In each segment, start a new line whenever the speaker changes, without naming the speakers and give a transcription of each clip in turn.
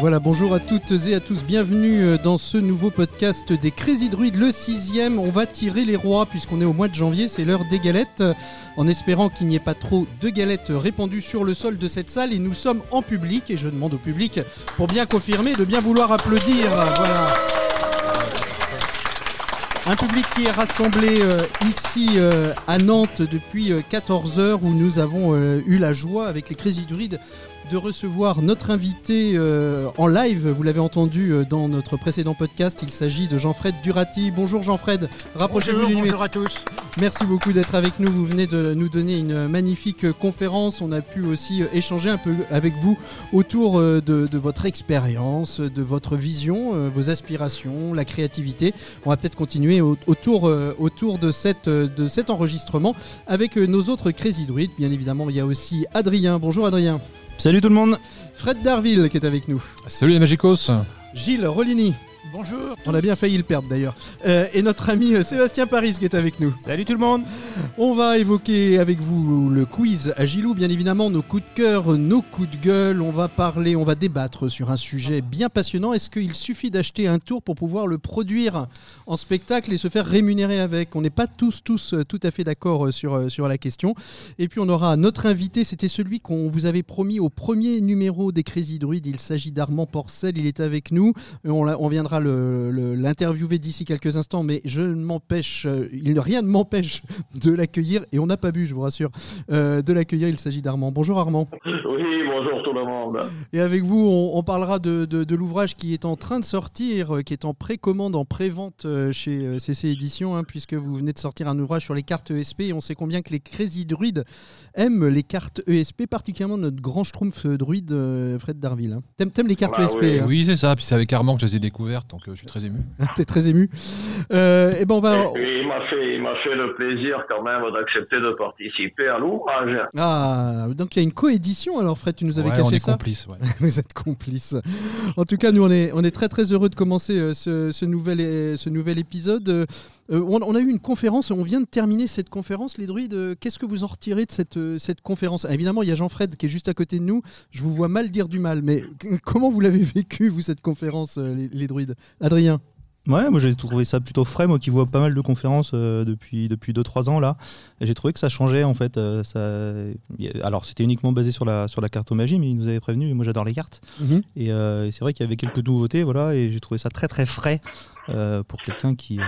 Voilà, bonjour à toutes et à tous, bienvenue euh, dans ce nouveau podcast des Crazy Druids, le sixième. On va tirer les rois puisqu'on est au mois de janvier, c'est l'heure des galettes, en espérant qu'il n'y ait pas trop de galettes répandues sur le sol de cette salle. Et nous sommes en public, et je demande au public, pour bien confirmer, de bien vouloir applaudir. Voilà. Un public qui est rassemblé euh, ici euh, à Nantes depuis 14 heures où nous avons eu la joie avec les Crazy Druids de recevoir notre invité euh, en live. Vous l'avez entendu euh, dans notre précédent podcast. Il s'agit de Jean-Fred Durati. Bonjour Jean-Fred.
Rapprochez-vous du Bonjour à tous.
Merci beaucoup d'être avec nous. Vous venez de nous donner une magnifique conférence. On a pu aussi échanger un peu avec vous autour euh, de, votre expérience, de votre vision, vos aspirations, la créativité. On va peut-être continuer autour, autour de, cette, de cet enregistrement avec nos autres Crazy Druids. Bien évidemment, il y a aussi Adrien. Bonjour Adrien.
Salut tout le monde
Fred Darville qui est avec nous.
Salut les Magicos
Gilles Rollini.
Bonjour.
On a bien failli le perdre d'ailleurs. Euh, et notre ami euh, Sébastien Paris qui est avec nous.
Salut tout le monde.
On va évoquer avec vous le quiz à Gilou, bien évidemment, nos coups de cœur, nos coups de gueule. On va parler, on va débattre sur un sujet bien passionnant. Est-ce qu'il suffit d'acheter un tour pour pouvoir le produire en spectacle et se faire rémunérer avec? On n'est pas tous, tous euh, tout à fait d'accord sur, sur la question. Et puis on aura notre invité, c'était celui qu'on vous avait promis au premier numéro des Crazy Druids. Il s'agit d'Armand Porcel, il est avec nous. On, on viendra l'interviewer d'ici quelques instants, mais je ne m'empêche, euh, il rien ne m'empêche de l'accueillir, et on n'a pas bu, je vous rassure, euh, de l'accueillir. Il s'agit d'Armand. Bonjour Armand.
Bonjour tout le monde.
Et avec vous, on, parlera de, de, l'ouvrage qui est en train de sortir, euh, qui est en précommande, en prévente chez CC Éditions, hein, puisque vous venez de sortir un ouvrage sur les cartes ESP, et on sait combien que les Crazy Druides aiment les cartes ESP, particulièrement notre grand schtroumpf druide Fred Darville. Hein. T'aimes, les cartes ESP
Oui, hein oui c'est ça. Puis c'est avec Armand que je les ai découvertes donc euh, je suis très ému.
T'es très ému. Euh, et ben on va.
il m'a fait, il m'a fait le plaisir quand même d'accepter de participer à l'ouvrage.
Ah, donc il y a une coédition alors Fred, tu nous avais caché
on est
ça.
Complice, ouais.
Vous êtes complice. En tout cas, nous on est, on est très très heureux de commencer euh, ce, ce nouvel, ce nouvel épisode. on, a eu une conférence, on vient de terminer cette conférence, les druides. Qu'est-ce que vous en retirez de cette, cette conférence? Évidemment, il y a Jean-Fred qui est juste à côté de nous. Je vous vois mal dire du mal, mais comment vous l'avez vécu, vous, cette conférence, les, les druides? Adrien?
Ouais, moi j'ai trouvé ça plutôt frais, moi qui vois pas mal de conférences euh, depuis depuis 2-3 ans là. J'ai trouvé que ça changeait en fait. Euh, ça... Alors c'était uniquement basé sur la, sur la cartomagie, mais ils nous avaient prévenu, moi j'adore les cartes. Mhm. Euh, et, c'est vrai qu'il y avait quelques nouveautés, voilà, et j'ai trouvé ça très très frais pour quelqu'un qui,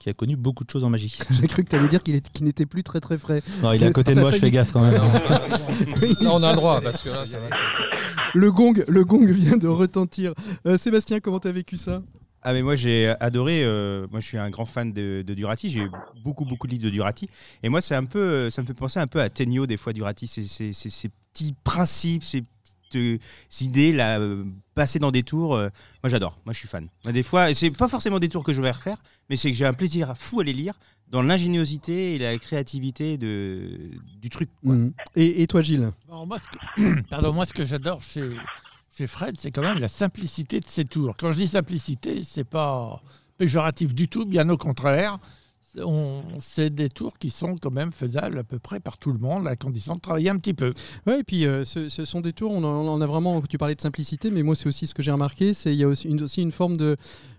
qui a connu beaucoup de choses en magie.
J'ai cru que tu allais dire qu'il n'était plus très très frais.
Non, il est à côté de moi, je fais gaffe quand même. Hein.
non, on a le droit, parce que là ça va.
Le gong, le gong vient de retentir. Sébastien, comment tu as vécu ça?
Ah mais moi j'ai adoré. Euh, moi je suis un grand fan de, Durati. J'ai beaucoup beaucoup de livres de Durati. Et moi c'est un peu, ça me fait penser un peu à Tenio des fois Durati. C'est ces petits principes, ces petites euh, idées là, euh, passer dans des tours. moi j'adore. Moi je suis fan. des fois c'est pas forcément des tours que je vais refaire, mais c'est que j'ai un plaisir fou à les lire dans l'ingéniosité et la créativité de, du truc.
Mmh. Et, toi Gilles?
Moi, Pardon, moi ce que j'adore chez chez Fred, c'est quand même la simplicité de ses tours. Quand je dis simplicité, c'est pas péjoratif du tout, bien au contraire. C'est des tours qui sont quand même faisables à peu près par tout le monde, à condition de travailler un petit peu.
Oui, et puis euh, ce, sont des tours, on en, a vraiment, tu parlais de simplicité, mais moi c'est aussi ce que j'ai remarqué, c'est il y a aussi une forme de,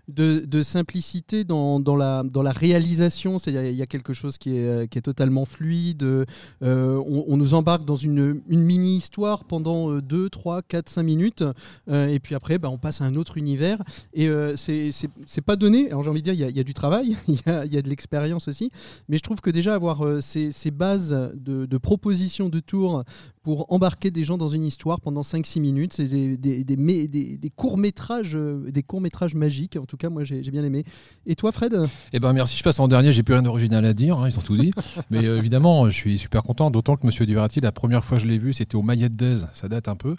de, simplicité dans, dans, la, dans la réalisation. C'est il y a quelque chose qui est, qui est totalement fluide. Euh, on, nous embarque dans une, une mini histoire pendant 2, 3, 4, 5 minutes. Euh, et puis après, bah, on passe à un autre univers. Et euh, c'est pas donné. Alors j'ai envie de dire, il y a, du travail, il y a, y a, de l'expérience aussi. Mais je trouve que déjà avoir euh, ces, bases de, de propositions de tours pour embarquer des gens dans une histoire pendant 5-6 minutes. C'est des, des, des, des courts-métrages des courts métrages magiques. En tout cas, moi, j'ai bien aimé. Et toi, Fred?
Eh ben, merci. Je passe en dernier. J'ai plus rien d'original à dire. Hein, ils ont tout dit. Mais euh, évidemment, je suis super content. D'autant que Monsieur Diverati, la première fois que je l'ai vu, c'était au Mayette Days. Ça date un peu.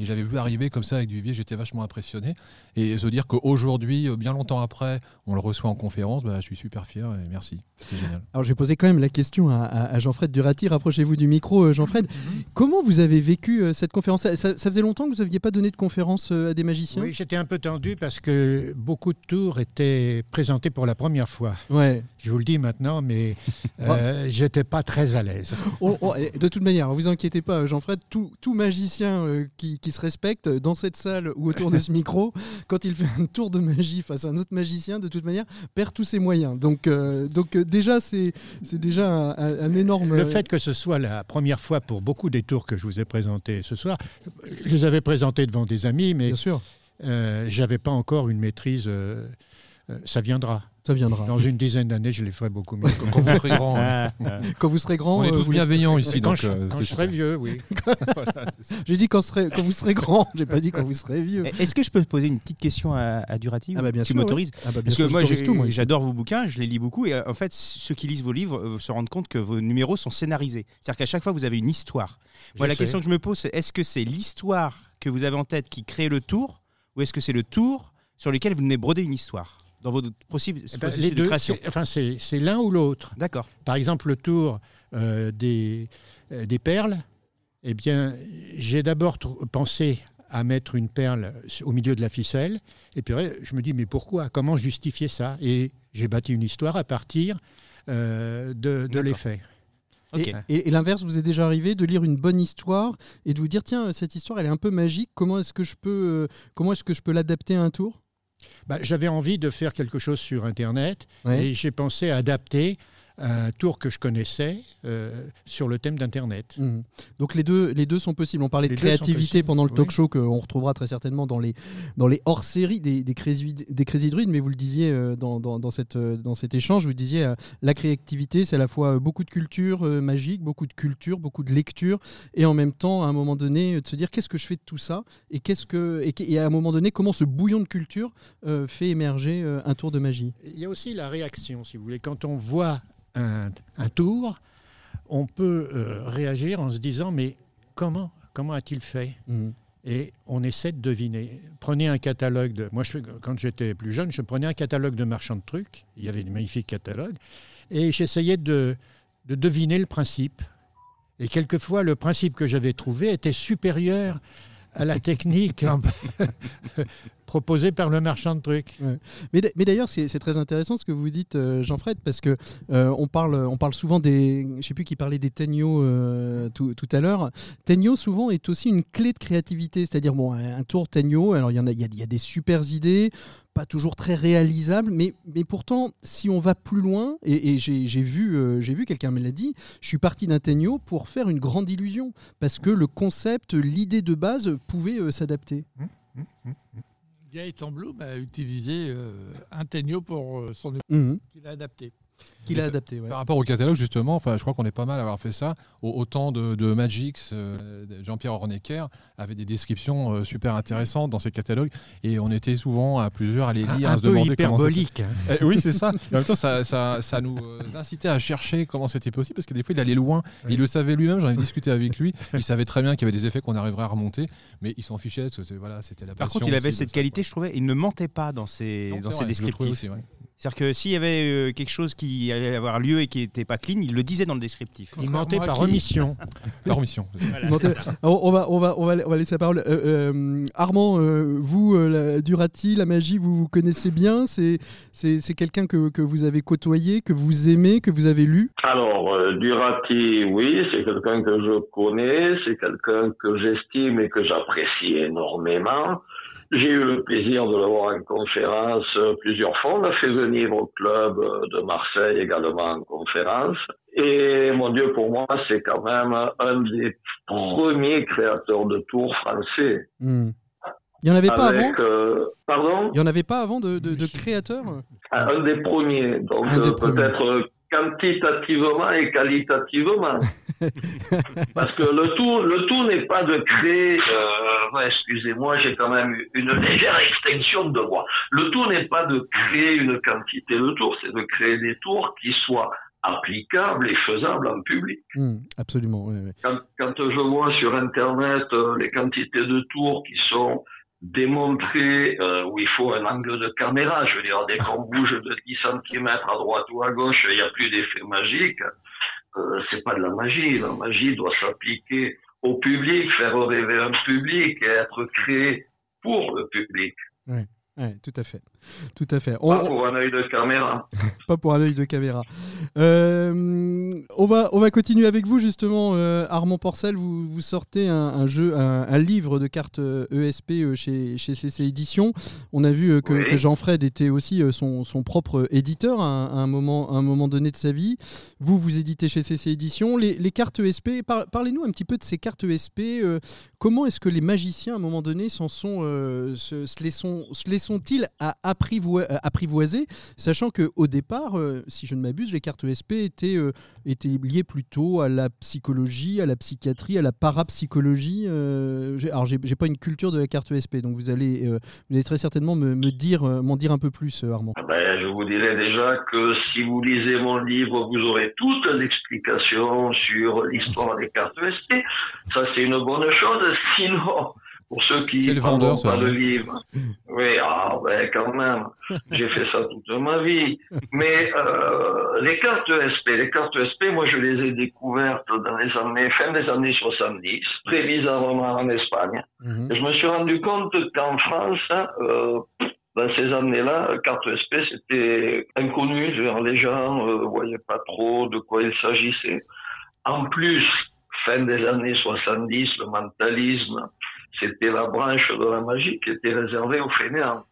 Et j'avais vu arriver comme ça avec Duvier, j'étais vachement impressionné. Et se dire qu'aujourd'hui, euh, bien longtemps après, on le reçoit en conférence, bah, je suis super fier et merci. C'était génial.
Alors j'ai posé quand même la question à, à- à Jean-Fred Durati. Rapprochez-vous du micro, euh, Jean-Fred. Comment vous avez vécu euh, cette conférence? Ça, faisait longtemps que vous n'aviez pas donné de conférence euh, à des magiciens?
Oui, j'étais un peu tendu parce que beaucoup de tours étaient présentés pour la première fois.
Ouais.
Je vous le dis maintenant, mais euh, j'étais pas très à l'aise.
On- et de toute manière, ne vous inquiétez pas, Jean-Fred, tout, tout magicien euh, qui, qui se respecte dans cette salle ou autour de ce micro, quand il fait un tour de magie face à un autre magicien, de toute manière, perd tous ses moyens. Donc, euh, donc euh, déjà, c'est déjà un, énorme.
Le fait que ce soit la première fois pour beaucoup des tours que je vous ai présentés ce soir, je les avais présentés devant des amis, mais euh, j'avais pas encore une maîtrise. euh, ça viendra.
Ça viendra.
Dans une dizaine d'années, je les ferai beaucoup mieux.
Quand vous serez grand,
Ah,
Quand vous serez grand,
on est
euh,
tous
vous-
bienveillants ici.
quand
donc,
je,
euh,
quand
c'est
je serai vieux, oui.
J'ai dit quand, serez- quand vous serez grand, j'ai pas dit quand vous serez vieux.
Est-ce que je peux poser une petite question à, à Durati
Ah bah bien
Tu
sûr,
m'autorises
Ah bah bien
Parce
sûr,
que
je
moi,
t'autorise
j'ai-
tout, moi, ici.
j'adore vos bouquins, je les lis beaucoup, et euh, en fait, ceux qui lisent vos livres euh, se rendent compte que vos numéros sont scénarisés. C'est-à-dire qu'à chaque fois, vous avez une histoire. Moi,
Je
la
sais.
question que je me pose, c'est est-ce que c'est l'histoire que vous avez en tête qui crée le tour, ou est-ce que c'est le tour sur lequel vous venez broder une histoire? Dans votre possible
Eh ben,
processus
les
de
deux,
création
enfin, c'est c'est l'un ou l'autre.
D'accord.
Par exemple, le tour euh, des, euh, des perles, eh bien, j'ai d'abord pensé à mettre une perle au milieu de la ficelle, et puis je me dis, mais pourquoi? Comment justifier ça? Et j'ai bâti une histoire à partir euh, de, de l'effet.
Ok.
Et, et- et l'inverse, vous est déjà arrivé de lire une bonne histoire et de vous dire tiens cette histoire elle est un peu magique. Comment est-ce que je peux euh, comment est-ce que je peux l'adapter à un tour?
Bah, J'avais envie de faire quelque chose sur Internet, et j'ai pensé à adapter un tour que je connaissais euh, sur le thème d'Internet.
Mhm. Donc les deux, les deux sont possibles. On parlait
Les
de créativité pendant le talk show qu'on retrouvera très certainement dans les, dans les hors-séries des, des, Crazy, des Crazy Druids, mais vous le disiez euh, dans, dans, dans cette, euh, dans cet échange, vous disiez la créativité, c'est à la fois beaucoup de culture magique, beaucoup de culture, beaucoup de lecture, et en même temps, à un moment donné, de se dire qu'est-ce que je fais de tout ça, et, qu'est-ce que, et, et à un moment donné, comment ce bouillon de culture euh, fait émerger un tour de magie?
Il y a aussi la réaction, si vous voulez. Quand on voit un, un tour, on peut euh, réagir en se disant mais comment comment a-t-il fait?
Mhm.
Et on essaie de deviner. Prenez un catalogue de. Moi, je, quand j'étais plus jeune, je prenais un catalogue de marchands de trucs. Il y avait des magnifiques catalogues. Et j'essayais de, de deviner le principe. Et quelquefois, le principe que j'avais trouvé était supérieur à la technique proposée par le marchand de trucs.
Mais, d'ailleurs, c'est très intéressant ce que vous dites, euh, Jean-Fred, parce que euh, on, parle, on parle souvent des. Je sais plus qui parlait des Tegno euh, tout, tout à l'heure. Tegno, souvent, est aussi une clé de créativité. C'est-à-dire, bon, un tour Tegno, alors il y, en a, il y, a, il y a des super idées, pas toujours très réalisables, mais, mais pourtant, si on va plus loin, et, et j'ai vu, euh, j'ai vu quelqu'un me l'a dit, je suis parti d'un Tegno pour faire une grande illusion, parce que le concept, l'idée de base pouvait euh, s'adapter.
Gaëtan Blum a utilisé euh, un Tegno pour euh, son
Mhm.
qu'il a adapté.
Qu'il a adapté, ouais.
Par rapport au catalogue, justement, enfin, je crois qu'on est pas mal à avoir fait ça. Au, au temps de, de Magix, euh, Jean-Pierre Hornecker avait des descriptions euh, super intéressantes dans ses catalogues et on était souvent à plusieurs à les lire, à
un
se
peu
demander comment c'était-
hyperbolique. hein.
Eh oui, c'est ça. Et en même temps, ça, ça, ça nous euh, incitait à chercher comment c'était possible parce que des fois, il allait loin.
Oui.
Il le savait lui-même. J'en ai discuté avec lui. Il savait très bien qu'il y avait des effets qu'on arriverait à remonter, mais il s'en fichait. parce que Voilà, c'était la
Par
passion
contre, il avait
aussi
cette qualité,
quoi.
je trouvais, il ne mentait pas dans ses,
Non,
dans ses
vrai, je le trouvais
descriptifs. C'est-à-dire que s'il y avait euh, quelque chose qui allait avoir lieu et qui n'était pas clean, il le disait dans le descriptif.
Il mentait par
qui
omission.
Par omission.
T'es- on, va, on, va, on, va, on va laisser la parole. Euh, euh, Armand, euh, vous, euh, la Durati, la magie, vous vous connaissez bien C'est c'est c'est quelqu'un que, que vous avez côtoyé, que vous aimez, que vous avez lu
Alors, euh, Durati, oui, c'est quelqu'un que je connais, c'est quelqu'un que j'estime et que j'apprécie énormément. J'ai eu le plaisir de le voir en conférence euh, plusieurs fois. On l'a fait venir au club euh, de Marseille également en conférence. Et mon Dieu, pour moi, c'est quand même un des premiers créateurs de tours français.
Hmm. Il n'y en avait pas avant
euh, pardon?
Il n'y en avait pas avant de, de, de créateurs
Un des premiers. Donc
Un des
euh,
premiers.
peut-être quantitativement et qualitativement. Parce que le tout, le tout n'est pas de créer. Euh, excusez-moi, j'ai quand même une légère extinction de voix. Le tout n'est pas de créer une quantité de tours, c'est de créer des tours qui soient applicable et faisable en public.
Mmh, absolument.
quand je vois sur Internet euh, les quantités de tours qui sont démontrées, euh, où il faut un angle de caméra, je veux dire, dès qu'on bouge de 10 cm à droite ou à gauche, il n'y a plus d'effet magique, euh, c'est pas de la magie. La magie doit s'appliquer au public, faire rêver un public et être créée pour le public,
Ouais, tout à fait. Tout à fait.
pas pour un œil de caméra.
pas pour un œil de caméra. Euh, on, va, on va continuer avec vous justement, euh, Armand Porcel. Vous, vous sortez un, un jeu, un, un livre de cartes euh, ESP euh, chez, chez CC Éditions. On a vu que,
Oui.
que Jean-Fred était aussi son, son propre éditeur à un, à un moment, à un moment donné de sa vie. Vous, vous éditez chez CC Éditions. Les, les cartes ESP, par- parlez-nous un petit peu de ces cartes ESP. euh, comment est-ce que les magiciens, à un moment donné, s'en sont, se, se les sont-ils à apprivo- à apprivoiser Sachant qu'au départ, euh, si je ne m'abuse, les cartes ESP étaient, euh, étaient liées plutôt à la psychologie, à la psychiatrie, à la parapsychologie. euh, j'ai- alors, j'ai pas une culture de la carte ESP, donc vous allez, euh, vous allez très certainement me, me dire, euh, m'en dire un peu plus, euh, Armand.
Ah Ben, je vous dirais déjà que si vous lisez mon livre, vous aurez toute l'explication sur l'histoire des cartes ESP. Ça, c'est une bonne chose. Sinon, pour ceux qui
vendeur,
prendront
ça,
pas le
hein.
livre, quand même, j'ai fait ça toute ma vie. Mais euh, les cartes ESP, les cartes ESP, moi, je les ai découvertes dans les années, fin des années 70, très bizarrement en Espagne.
Mhm.
Et je me suis rendu compte qu'en France, euh, dans ces années-là, carte ESP, c'était inconnu. Les gens ne voyaient pas trop de quoi il s'agissait. En plus, fin des années 70, le mentalisme, c'était la branche de la magie qui était réservée aux fainéants.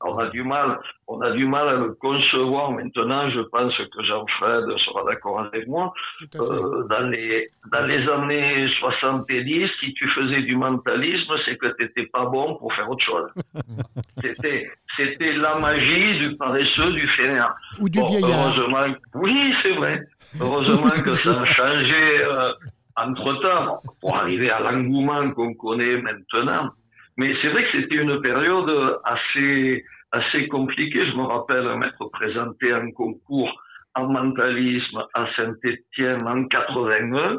On a du mal, on a du mal à le concevoir maintenant. Je pense que Jean-Fred sera d'accord avec moi. Euh, dans les dans les années 70, si tu faisais du mentalisme, c'est que t'étais pas bon pour faire autre chose. c'était c'était la magie du paresseux, du fainéant.
Ou du
Bon,
vieillard.
heureusement, oui, c'est vrai. Heureusement que ça a changé euh, entre temps pour arriver à l'engouement qu'on connaît maintenant. Mais c'est vrai que c'était une période assez assez compliquée. Je me rappelle m'être présenté à un concours en mentalisme à Saint-Étienne en 81,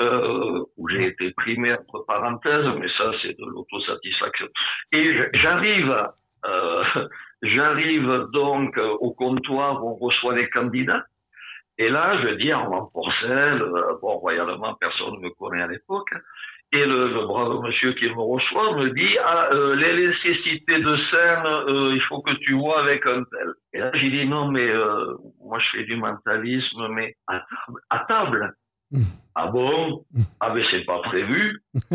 euh, où j'ai été primé entre parenthèses, mais ça c'est de l'autosatisfaction. Et j'arrive, euh, j'arrive donc au comptoir où on reçoit les candidats. Et là, je dis Armand Porcel, euh, bon, royalement, personne ne me connaît à l'époque. Et le, le brave monsieur qui me reçoit me dit, ah, euh, les nécessités de scène, euh, il faut que tu vois avec un tel. Et là, j'ai dit, non, mais euh, moi, je fais du mentalisme, mais à table. À table. ah bon? Ah, mais c'est pas prévu.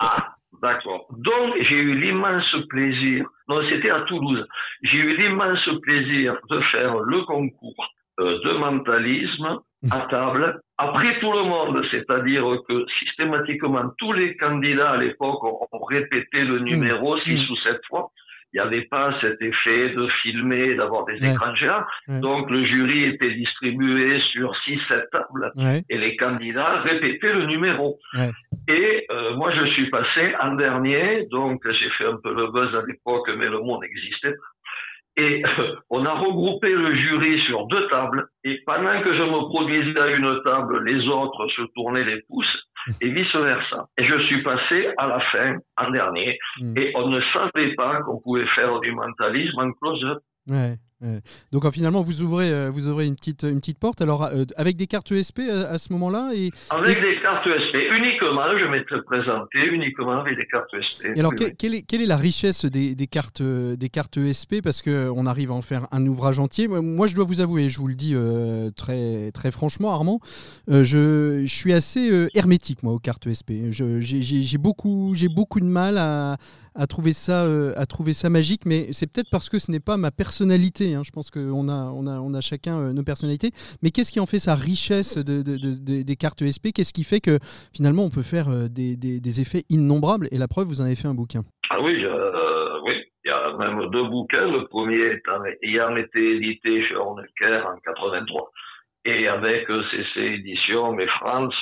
ah, d'accord. Donc, j'ai eu l'immense plaisir, non, c'était à Toulouse, j'ai eu l'immense plaisir de faire le concours de mentalisme à table, après tout le monde, c'est-à-dire que systématiquement tous les candidats à l'époque ont, répété le numéro six
Mmh.
ou sept fois. Il n'y avait pas cet effet de filmer, d'avoir des
Ouais.
écrans géants.
Ouais.
Donc le jury était distribué sur six, sept tables
Ouais.
et les candidats répétaient le numéro. Et euh, moi, je suis passé en dernier, donc j'ai fait un peu le buzz à l'époque, mais le monde existait. pas. Et euh, on a regroupé le jury sur deux tables, et pendant que je me produisais à une table, les autres se tournaient les pouces, et vice-versa. Et je suis passé à la fin, en dernier,
Mm.
et on ne savait pas qu'on pouvait faire du mentalisme en close-up.
Ouais. Donc euh, finalement, vous ouvrez, euh, vous ouvrez une petite, une petite porte. Alors euh, avec des cartes ESP euh, à ce moment-là et,
Avec des cartes ESP, uniquement, je m'étais présenté uniquement avec des cartes ESP.
et alors
Oui,
que-
oui.
quelle, est, quelle est la richesse des, des cartes, euh, des cartes ESP parce que on arrive à en faire un ouvrage entier. Moi, je dois vous avouer, je vous le dis euh, très, très franchement, Armand, euh, je, je suis assez euh, hermétique moi aux cartes ESP. J'ai beaucoup, j'ai beaucoup de mal à, à trouver ça, euh, à trouver ça magique, mais c'est peut-être parce que ce n'est pas ma personnalité. hein. Je pense qu'on a, on a, on a chacun euh, nos personnalités. Mais qu'est-ce qui en fait sa richesse de, de- de- de- des cartes ESP Qu'est-ce qui fait que finalement on peut faire euh, des, effets innombrables? Et la preuve, vous en avez fait un bouquin.
Ah oui, oui, il y a même deux bouquins. Le premier ayant été édité chez Hornecker en 83. Et avec CC Éditions, mais France,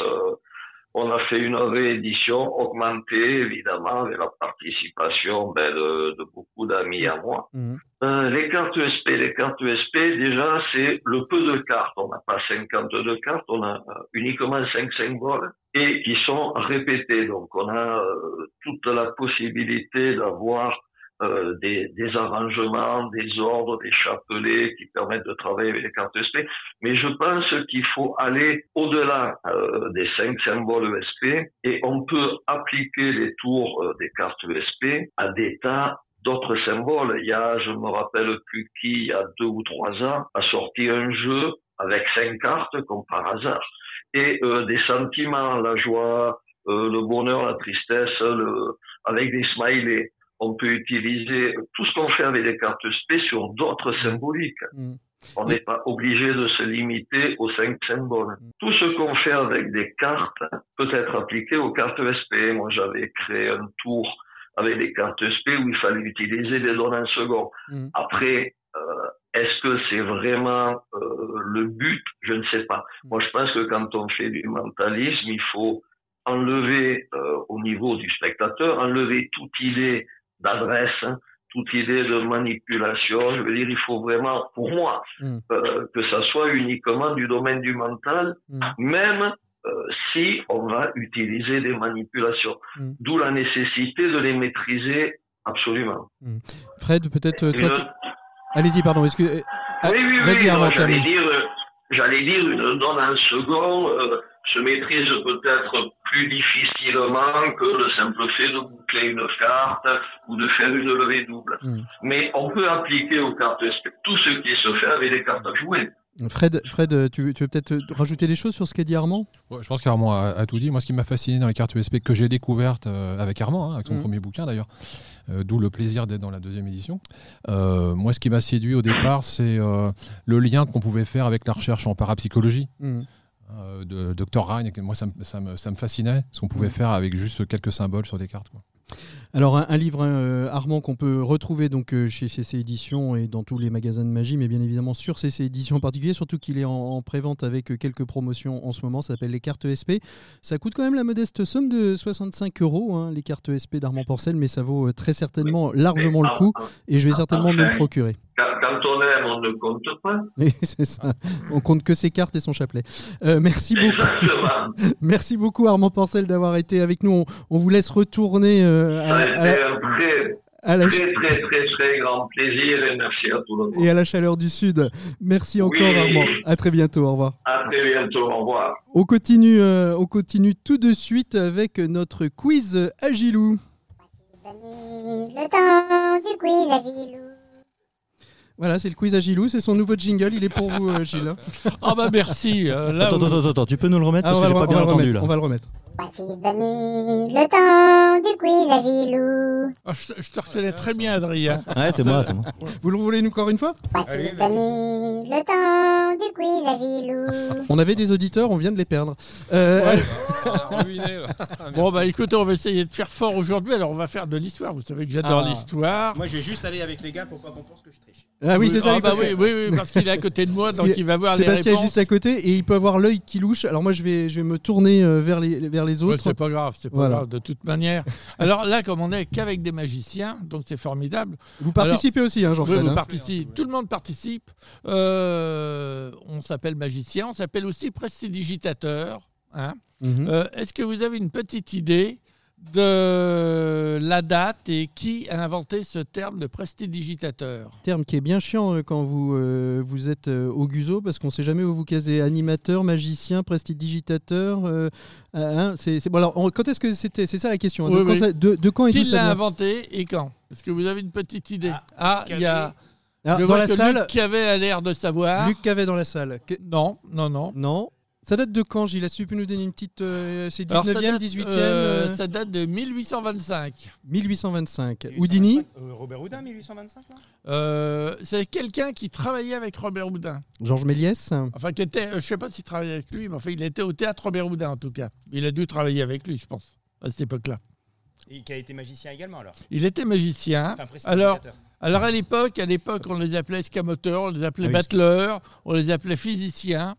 on a fait une réédition augmentée, évidemment, avec la participation ben, de, de beaucoup d'amis à moi.
Mhm.
Euh, les cartes ESP, les cartes ESP, déjà, c'est le peu de cartes. On n'a pas 52 cartes, on a euh, uniquement 5 symboles et qui sont répétés. Donc, on a euh, toute la possibilité d'avoir euh, des, arrangements, des ordres, des chapelets qui permettent de travailler avec les cartes ESP. Mais je pense qu'il faut aller au-delà euh, des cinq symboles ESP et on peut appliquer les tours euh, des cartes ESP à des tas d'autres symboles. Il y a, je me rappelle plus qui, il y a deux ou trois ans, a sorti un jeu avec cinq cartes, comme par hasard, et des sentiments, la joie, le bonheur, la tristesse, avec des smileys. On peut utiliser tout ce qu'on fait avec les cartes SP sur d'autres symboliques.
Mm.
On n'est pas obligé de se limiter aux cinq symboles. Tout ce qu'on fait avec des cartes peut être appliqué aux cartes SP. Moi, j'avais créé un tour avec des cartes SP où il fallait utiliser des données en second.
Mm.
Après, euh, est-ce que c'est vraiment euh, le but? Je ne sais pas. Moi, je pense que quand on fait du mentalisme, il faut enlever euh, au niveau du spectateur, enlever toute idée d'adresse, hein, toute idée de manipulation. Je veux dire, il faut vraiment, pour moi,
Mm.
euh, que ça soit uniquement du domaine du mental,
Mm.
même euh, si on va utiliser des manipulations.
Mm.
D'où la nécessité de les maîtriser absolument.
Fred, peut-être toi.
le-
Allez-y, pardon. Est-ce que euh,
oui, oui,
vas-y,
oui. J'allais dire, j'allais dire une donne en second euh, se maîtrise peut-être plus difficilement que le simple fait de boucler une carte ou de faire une levée double.
Mm.
Mais on peut appliquer aux cartes SP tout ce qui se fait avec les cartes à jouer.
Fred, Fred, tu, veux- tu veux peut-être rajouter des choses sur ce qu'a dit Armand?
Ouais, je pense qu'Armand a, a tout dit. Moi, ce qui m'a fasciné dans les cartes USP que j'ai découvertes euh, avec Armand, hein, avec son
Mhm.
premier bouquin d'ailleurs, euh, d'où le plaisir d'être dans la deuxième édition. Euh, moi, ce qui m'a séduit au départ, c'est euh, le lien qu'on pouvait faire avec la recherche en parapsychologie
Mm.
euh, de Dr. Ryan. Moi, ça, me- ça me, ça me fascinait, ce qu'on pouvait
Mhm.
faire avec juste quelques symboles sur des cartes. quoi.
Alors un, un livre euh, Armand qu'on peut retrouver donc euh, chez CC Éditions et dans tous les magasins de magie, mais bien évidemment sur CC Éditions en particulier, surtout qu'il est en, en prévente avec euh, quelques promotions en ce moment. Ça s'appelle les cartes ESP. Ça coûte quand même la modeste somme de 65 euros hein, les cartes ESP d'Armand Porcel, mais ça vaut très certainement largement
Mais,
le coup
ah,
et je vais certainement me le procurer.
Quand, on aime, on ne compte pas.
Oui, c'est ça. On compte que ses cartes et son chapelet. Euh, merci beaucoup. Merci beaucoup Armand Porcel d'avoir été avec nous. On, on vous laisse retourner à,
a
à la, à la-
très, très, très, très grand plaisir et merci à tout le monde.
et à la chaleur du Sud. Merci encore
Oui.
Armand. À très bientôt. Au revoir.
À très bientôt. Au revoir.
On continue, euh, on continue tout de suite avec notre quiz Agilou.
Le temps du quiz Agilou.
Voilà, c'est le quiz Agilou, c'est son nouveau jingle, il est pour vous euh, Gilles.
Ah bah merci. euh, là
Attends,
où-
attends, attends, attends, tu peux nous le remettre
Ah,
parce que j'ai pas bien entendu
remettre,
là.
on va le remettre.
Voici venu le temps du quiz Agilou.
Ah, je, te- je te reconnais très bien, Adrien.
Ouais, c'est moi, c'est moi.
Vous le voulez encore une fois?
Voici venu le temps du quiz Agilou.
On avait des auditeurs, on vient de les perdre. Euh,
Bon bah écoutez, on va essayer de faire fort aujourd'hui. Alors on va faire de l'histoire. Vous savez que j'adore
Ah.
l'histoire.
Moi, je vais juste aller avec les gars pour pas qu'on pense que je triche.
Ah oui, c'est ça.
Ah, bah oui, oui, oui, parce qu'il est à côté de moi, donc il va voir les
Sébastien est
réponses.
juste à côté et il peut avoir l'œil qui louche. Alors moi je vais, je vais me tourner euh, vers les, vers les
Ouais,
autres.
c'est pas grave, c'est pas
Voilà.
grave de toute manière. Alors là, comme on est qu'avec des magiciens, donc c'est formidable.
vous participez aussi, hein,
Oui,
Jean-Fred.
vous
hein.
participez. Tout le monde participe. Euh, on s'appelle magicien, on s'appelle aussi prestidigitateur. Hein.
Mhm.
Euh, Est-ce que vous avez une petite idée de la date et qui a inventé ce terme de prestidigitateur
Terme qui est bien chiant euh, quand vous, euh, vous êtes euh, au Guzo parce qu'on sait jamais où vous casez. Animateur, magicien, prestidigitateur. euh, hein, c'est, c'est- bon, alors, on- quand est-ce que c'était? C'est ça la question. hein. de,
Oui,
quand ça- de- de quand et
Qui l'a inventé et quand? Est-ce que vous avez une petite idée? Ah, il y a.
Ah,
je
Dans
vois
la
que
salle,
Luc qui avait a l'air de savoir.
Luc Cavet dans la salle. Que-
Non, non, non.
Non. Ça date de quand, Gilles? Est-ce que tu peux nous donner une petite. euh, c'est
Alors, ça
19e,
date,
18e
euh,
euh,
Ça date de 1825.
1825. Houdini?
Euh, Robert Houdin, 1825 là?
Euh, c'est quelqu'un qui travaillait avec Robert Houdin.
Georges Méliès?
Enfin, qui était, euh, je sais pas s'il travaillait avec lui, mais enfin, il était au théâtre Robert Houdin en tout cas. Il a dû travailler avec lui, je pense, à cette époque-là.
Et qui a été magicien également alors?
Il était magicien.
Enfin,
Alors, à l'époque, à l'époque, on les appelait escamoteurs, on les appelait
Ah oui.
battleurs, on les appelait physiciens.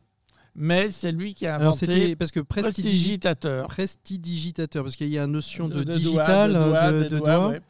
Mais c'est lui qui a
Alors
inventé
parce que
prestidigitateur.
prestidigitateur, parce qu'il y a une notion de,
De- de doigts,
digital,
de doigts,
de,
des
de
doigts,
doigts,
ouais.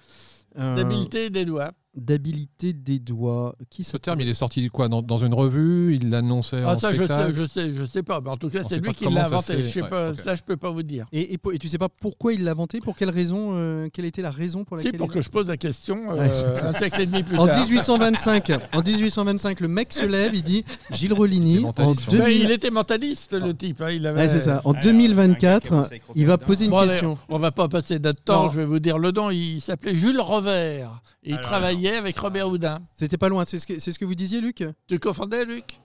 euh,
D'habileté des doigts.
D'habilité des doigts. Qui
Ce
ça
terme, il est sorti quoi? Dans, dans une revue? Il l'annonçait
Ah,
en
ça, je sais,
spectacle?
je sais, je sais pas. Mais en tout cas, c'est lui qui l'a
ça
inventé.
s'est-
Je sais
ouais,
pas, ça, je peux pas vous dire.
et, et, et tu sais pas pourquoi il l'a inventé? Pour quelle raison euh, Quelle était la raison pour
Si,
laquelle
pour
il
que je pose la question euh,
Ouais.
un siècle et demi plus
En
tard.
1825, en 1825, le mec se lève, il dit Gilles
est
en
mentaliste, hein.
2000
Mais il était mentaliste, le type. hein, il avait...
Ouais, c'est ça. En
Alors, un gars qui a
2024,
bossé avec
il va poser une
Bon, allez,
question.
on va pas passer notre temps,
Non.
je vais vous dire le nom. Il s'appelait Jules Revers. Et il
Alors,
travaillait avec Robert Houdin.
C'était pas loin, c'est ce, que- c'est ce que vous disiez, Luc?
Tu confondais, Luc?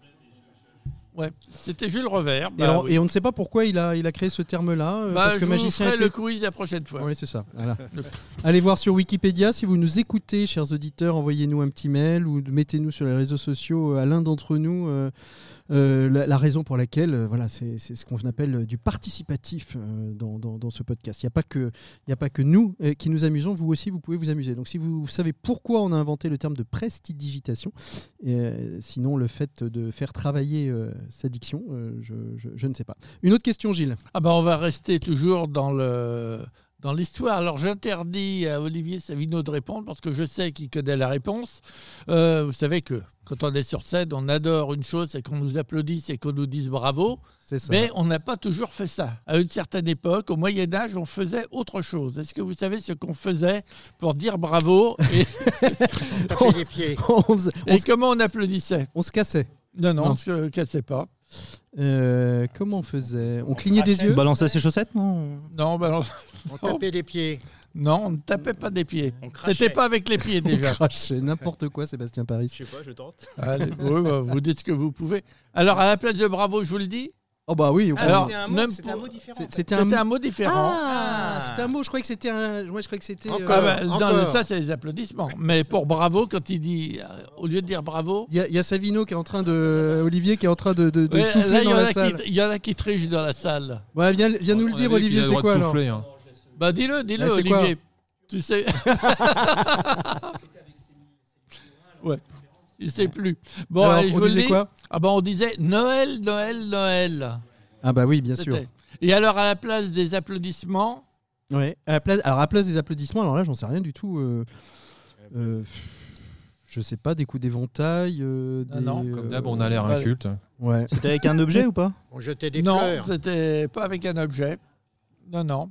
Ouais, c'était Jules Revers.
et,
Bah,
alors-
oui.
et on ne sait pas pourquoi il a, il a créé ce terme-là. euh,
Bah,
parce
je
que
vous
magicien.
ferai
était-
le quiz la prochaine fois.
Oui, c'est ça. Voilà.
Le-
Allez voir sur Wikipédia. Si vous nous écoutez, chers auditeurs, envoyez-nous un petit mail ou mettez-nous sur les réseaux sociaux euh, à l'un d'entre nous euh, euh, la, la raison pour laquelle, euh, voilà, c'est ce qu'on appelle du participatif dans, dans- dans ce podcast. Il n'y a pas que, y a pas que nous qui nous amusons. Vous aussi, vous pouvez vous amuser. Donc, si vous savez pourquoi on a inventé le terme de prestidigitation, sinon le fait de faire travailler euh, sa diction, euh, je, je- je ne sais pas. Une autre question, Gilles.
Ah bah on va rester toujours dans le dans l'histoire. Alors j'interdis à Olivier Savino de répondre parce que je sais qu'il connaît la réponse. Euh, vous savez que quand on est sur scène, on adore une chose, c'est qu'on nous applaudisse et qu'on nous dise bravo.
C'est ça.
Mais on n'a pas toujours fait ça. À une certaine époque, au Moyen Âge, on faisait autre chose. Est-ce que vous savez ce qu'on faisait pour dire bravo et,
Taper les pieds.
on, faisait- on
et comment on applaudissait?
On se cassait.
Non, non,
Non.
on se cassait pas.
Euh, comment on faisait? On clignait des yeux?
Balancer ses chaussettes, non?
Non, bah non,
On tapait les pieds.
non, on ne tapait pas des pieds.
On crachait.
C'était pas avec les pieds
On
déjà.
crachait n'importe quoi, Sébastien Paris.
Je sais pas, je tente.
Allez, oui, bah, vous dites ce que vous pouvez. Alors, à la place de bravo, je vous le dis,
Oh bah oui.
Ah,
Alors,
c'était un mot,
même
c'était
pour-
un mot différent.
C'était un...
un mot différent.
Ah,
Ah.
c'était un mot. Je croyais que c'était un. Moi, je croyais que c'était.
Encore.
euh,
Ah bah, ça, c'est les applaudissements. Mais pour bravo, quand il dit, euh, au lieu de dire bravo,
Il y, a- il y a Savino qui est en train de. Olivier qui est en train de, de, de
ouais,
souffler
là, il y,
dans
en
la
a
salle.
qui- il y en a qui trichent dans la salle.
Ouais, viens, viens nous le dire, Olivier, c'est quoi alors
hein.
Bah, dis-le, dis-le,
Ouais,
Olivier. Tu sais. ouais. Il sait plus. Bon,
Alors,
allez, je
on
vous le
disait
dis.
quoi
Ah bah, on disait Noël, Noël, Noël.
Ah bah oui, bien sûr.
Et alors, à la place des applaudissements,
Ouais. À la place, alors à la place des applaudissements, alors là, j'en sais rien du tout. euh, euh, je sais pas, des coups d'éventail. euh,
Ah
des,
non,
Comme
euh,
d'hab, on a l'air
ouais.
inculte.
Ouais.
C'était avec un objet ou pas
On jetait des
non,
fleurs.
c'était pas avec un objet. Non, non.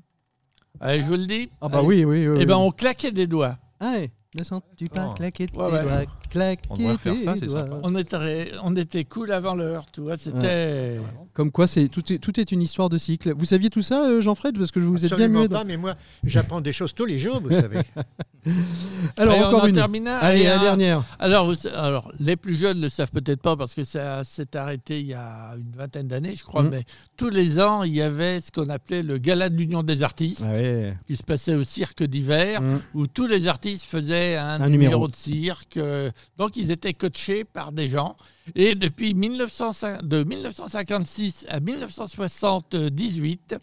Allez, je vous le dis.
Ah bah
Allez.
oui, oui. oui,
Eh
oui.
ben, on claquait des doigts.
Ah ouais. Ne sens-tu pas
Oh.
claquer
Ouais, ouais.
doigts Claquer
On devrait faire ça, c'est sympa.
On était, on était cool avant l'heure, tu vois. C'était.
Comme quoi, c'est tout, est, tout est une histoire de cycle. Vous saviez tout ça, euh, Jean-Fred Parce que vous êtes bien
Absolument
mieux.
pas, mais moi, j'apprends des choses tous les jours, vous savez.
Alors,
Allez, on
encore
en
une.
termine.
Allez, la
un-
dernière.
Alors, vous alors, les plus jeunes ne le savent peut-être pas parce que ça s'est arrêté il y a une vingtaine d'années, je crois.
Mhm.
Mais tous les ans, il y avait ce qu'on appelait le gala de l'Union des artistes,
Ah ouais.
qui se passait au cirque d'hiver,
Mhm.
où tous les artistes faisaient un,
Un
numéro.
numéro.
de cirque. euh, Donc, ils étaient coachés par des gens. Et depuis 1905 de 1956 à 1978,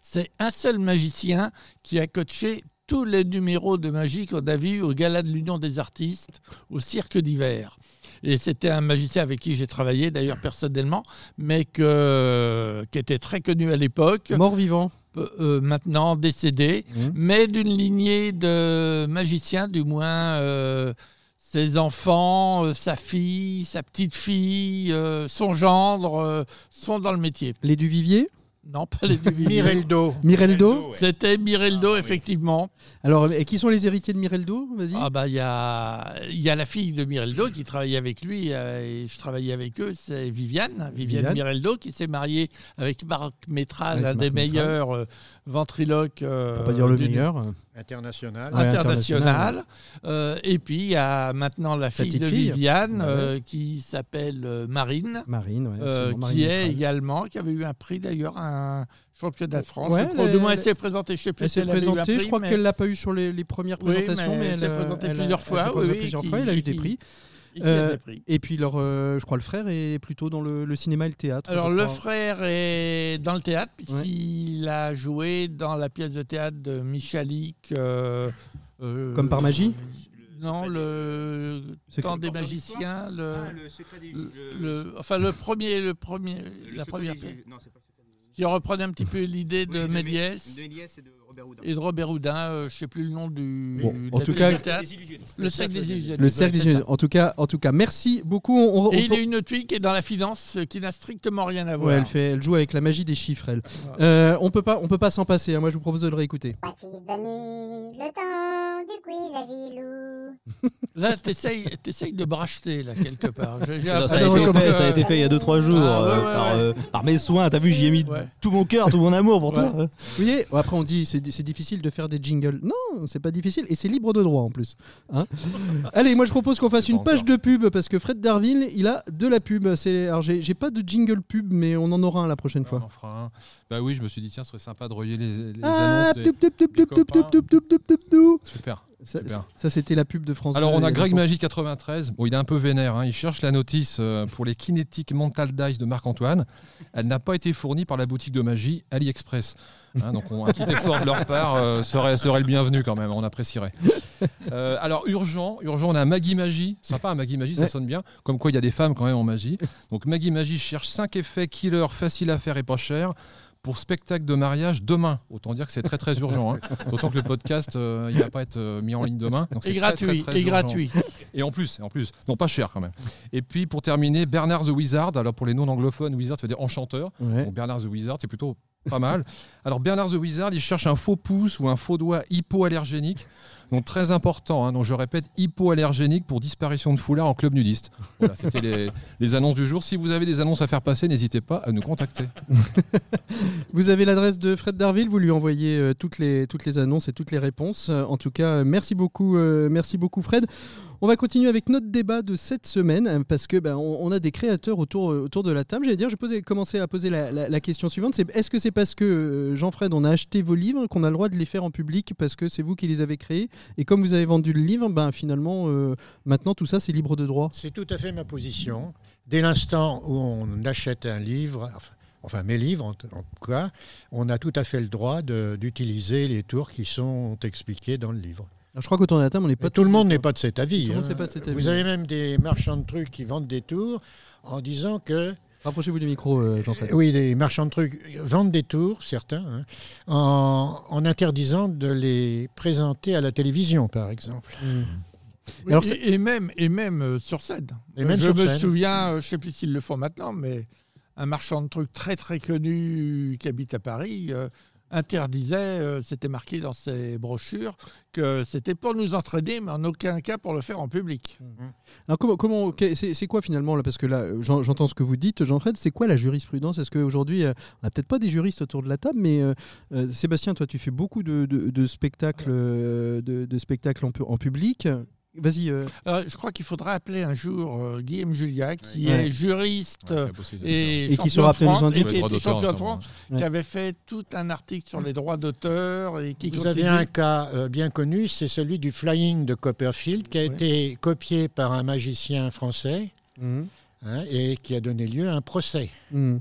c'est un seul magicien qui a coaché tous les numéros de magie qu'on a vus au Gala de l'Union des artistes, au cirque d'hiver. Et c'était un magicien avec qui j'ai travaillé, d'ailleurs personnellement, mais que, qui était très connu à l'époque,
Mort-vivant.
euh, euh, maintenant décédé,
Mhm.
mais d'une lignée de magiciens, du moins euh, ses enfants, euh, sa fille, sa petite fille, euh, son gendre, euh, sont dans le métier.
Les Duvivier?
Non, pas les Duvivier.
Mireldo.
Mireldo?
Ouais.
C'était Mireldo,
Ah, oui.
effectivement.
Alors, et qui sont les héritiers de Mireldo? Vas-y.
Ah bah il y a, il y a la fille de Mireldo qui travaillait avec lui euh, et je travaillais avec eux, c'est Viviane, Viviane,
Viviane.
Mireldo qui s'est mariée avec Marc Métral,
Avec
un des
Marc Métral.
meilleurs euh, ventriloques euh,
Pour pas dire le
du-
meilleur.
International.
Ouais,
international. Euh, et puis il y a maintenant la fille de
fille.
Viviane
Ouais.
euh, qui s'appelle euh, Marine,
Marine, ouais,
euh, qui
Marine
est également, qui avait eu un prix d'ailleurs, un championnat de France. Crois. du moins elle s'est présentée, je sais plus
Elle s'est présentée, je crois
mais-
qu'elle l'a pas eu sur les, les premières
Oui,
présentations,
mais
mais
elle
elle
s'est présentée
elle
plusieurs
elle
fois,
s'est
oui,
présentée
oui,
plusieurs
qui-
fois, elle a eu des prix.
qui
Euh. Et puis, leur, euh, je crois, le frère est plutôt dans le, le cinéma et le théâtre.
Alors le frère est dans le théâtre puisqu'il a joué dans la pièce de théâtre de Michalik. euh, euh,
Comme par magie
Non, le temps des magiciens, le,
Ah, le secret des-
le- enfin le premier, le premier,
le
la première
des-
pièce,
non, pas
qui reprenait un petit peu l'idée de Méliès
de Méliès et de Robert Houdin.
et de Robert Houdin. euh, je sais plus le nom du.
Bon,
de
en tout cas-
illusionnistes.
le cercle des illusionnistes.
Le cercle des
ça.
en tout cas, en tout cas, merci beaucoup. On, on-
Et
on-
il y a une autre fille qui est dans la finance, euh, qui n'a strictement rien à voir.
Ouais, elle, fait, elle joue avec la magie des chiffres, elle. Euh, on peut pas, on peut pas s'en passer. hein. Moi, je vous propose de le réécouter.
Voici venu le temps du quiz à Gilou?
Là, t'essayes, t'essayes de bracheter là quelque part.
Ça, a été fait, ça a été fait il y a 2-3 jours
Ah, ouais,
euh,
ouais,
par, euh, par mes soins. T'as vu, j'y ai mis tout mon cœur, tout mon amour pour toi.
Vous voyez Après, on dit c'est c'est difficile de faire des jingles. Non, c'est pas difficile et c'est libre de droit en plus. Hein Allez, moi je propose qu'on fasse une page de pub parce que Fred Darville, il a de la pub. C'est- Alors, j'ai pas de jingle pub, mais on en aura un la prochaine
On
fois.
en fera un. Bah oui, je me suis dit, tiens, ce serait sympa de relier les, les
Ah,
annonces. des- des copains. Super.
Ça, c'était la pub de France.
Alors
2,
on a Greg. Magie 93. Bon, il est un peu vénère. hein. Il cherche la notice euh, pour les Kinetic Mental Dice de Marc-Antoine. Elle n'a pas été fournie par la boutique de magie AliExpress. Hein, donc on- un petit effort de leur part euh, serait, serait le bienvenu quand même. On apprécierait. Euh, alors urgent, urgent. On a Maggie Magie. Sympa, hein, Maggie Magie, ça
Ouais.
sonne bien. Comme quoi il y a des femmes quand même en magie. Donc Maggie Magie cherche 5 effets killer faciles à faire et pas cher. Pour spectacle de mariage demain. Autant dire que c'est très très urgent. hein. D'autant que le podcast, euh, il va pas être euh, mis en ligne demain. Donc
Et
c'est très, très,
gratuit,
très
et
urgent.
gratuit.
Et en plus, et en plus, non pas cher quand même. Et puis pour terminer, Bernard the Wizard. Alors pour les non anglophones, Wizard ça veut dire enchanteur.
Ouais.
Donc Bernard the Wizard, c'est plutôt pas mal. Alors Bernard the Wizard, il cherche un faux pouce ou un faux doigt hypoallergénique. Donc très important, hein. donc je répète, hypoallergénique pour disparition de foulard en club nudiste. Voilà, c'était les, annonces du jour. Si vous avez des annonces à faire passer, n'hésitez pas à nous contacter.
Vous avez l'adresse de Fred Darville, vous lui envoyez euh, toutes, les, annonces et toutes les réponses. Euh, en tout cas, euh, merci beaucoup, merci beaucoup Fred. On va continuer avec notre débat de cette semaine euh, parce que ben, on, a des créateurs autour, euh, autour de la table. J'allais dire, je commencer à poser la, question suivante. Est-ce que c'est parce que euh, Jean-Fred, on a acheté vos livres qu'on a le droit de les faire en public parce que c'est vous qui les avez créés? Et comme vous avez vendu le livre, ben finalement euh, maintenant tout ça c'est libre de droit.
C'est tout à fait ma position. Dès l'instant où on achète un livre, enfin, enfin mes livres en, tout cas, on a tout à fait le droit d'utiliser les tours qui sont expliqués dans le livre.
Alors, je crois qu'autour de la table on n'est pas
tout le
tous
monde n'est
d'accord.
pas de cet avis.
Tout le monde
hein.
n'est pas de cet avis.
Vous avez même des marchands de trucs qui vendent des tours en disant que
Rapprochez-vous du micro, euh, Jean-Fred.
oui, les marchands de trucs vendent des tours, certains, hein, en, en interdisant de les présenter à la télévision, par exemple.
Mm.
Oui,
Alors,
et, et même, et même euh, sur scène.
Et même
je
sur
me
scène.
souviens, euh, je ne sais plus s'ils le font maintenant, mais un marchand de trucs très très connu qui habite à Paris euh, interdisait, euh, c'était marqué dans ses brochures, que c'était pour nous entraîner, mais en aucun cas pour le faire en public.
Alors comment, comment que- c'est, quoi finalement là? Parce que là, j'en- j'entends ce que vous dites, Jean-Fred. C'est quoi la jurisprudence? Est-ce qu'aujourd'hui, euh, on n'a peut-être pas des juristes autour de la table, mais euh, euh, Sébastien, toi, tu fais beaucoup de, de- de spectacles, euh, de, de spectacles en public. Vas-y. euh,
Euh, je crois qu'il faudra appeler un jour euh, Guillaume Julia, qui
Ouais.
est juriste
Ouais,
et,
Et qui saura
de France, et qui était champion de. France,
Ouais.
qui avait fait tout un article sur les droits d'auteur et qui
Vous avez
continue-
un cas euh, bien connu, c'est celui du flying de Copperfield, qui a été copié par un magicien français
mhm,
hein, et qui a donné lieu à un procès.
mhm.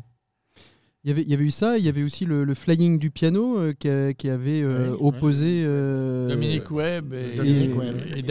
Il y, avait, il y avait eu ça, il y avait aussi le, le flying du piano euh, qui, a- qui avait euh,
Oui,
opposé euh,
Dominique Webb et,
Dominique
et-
Webb.
et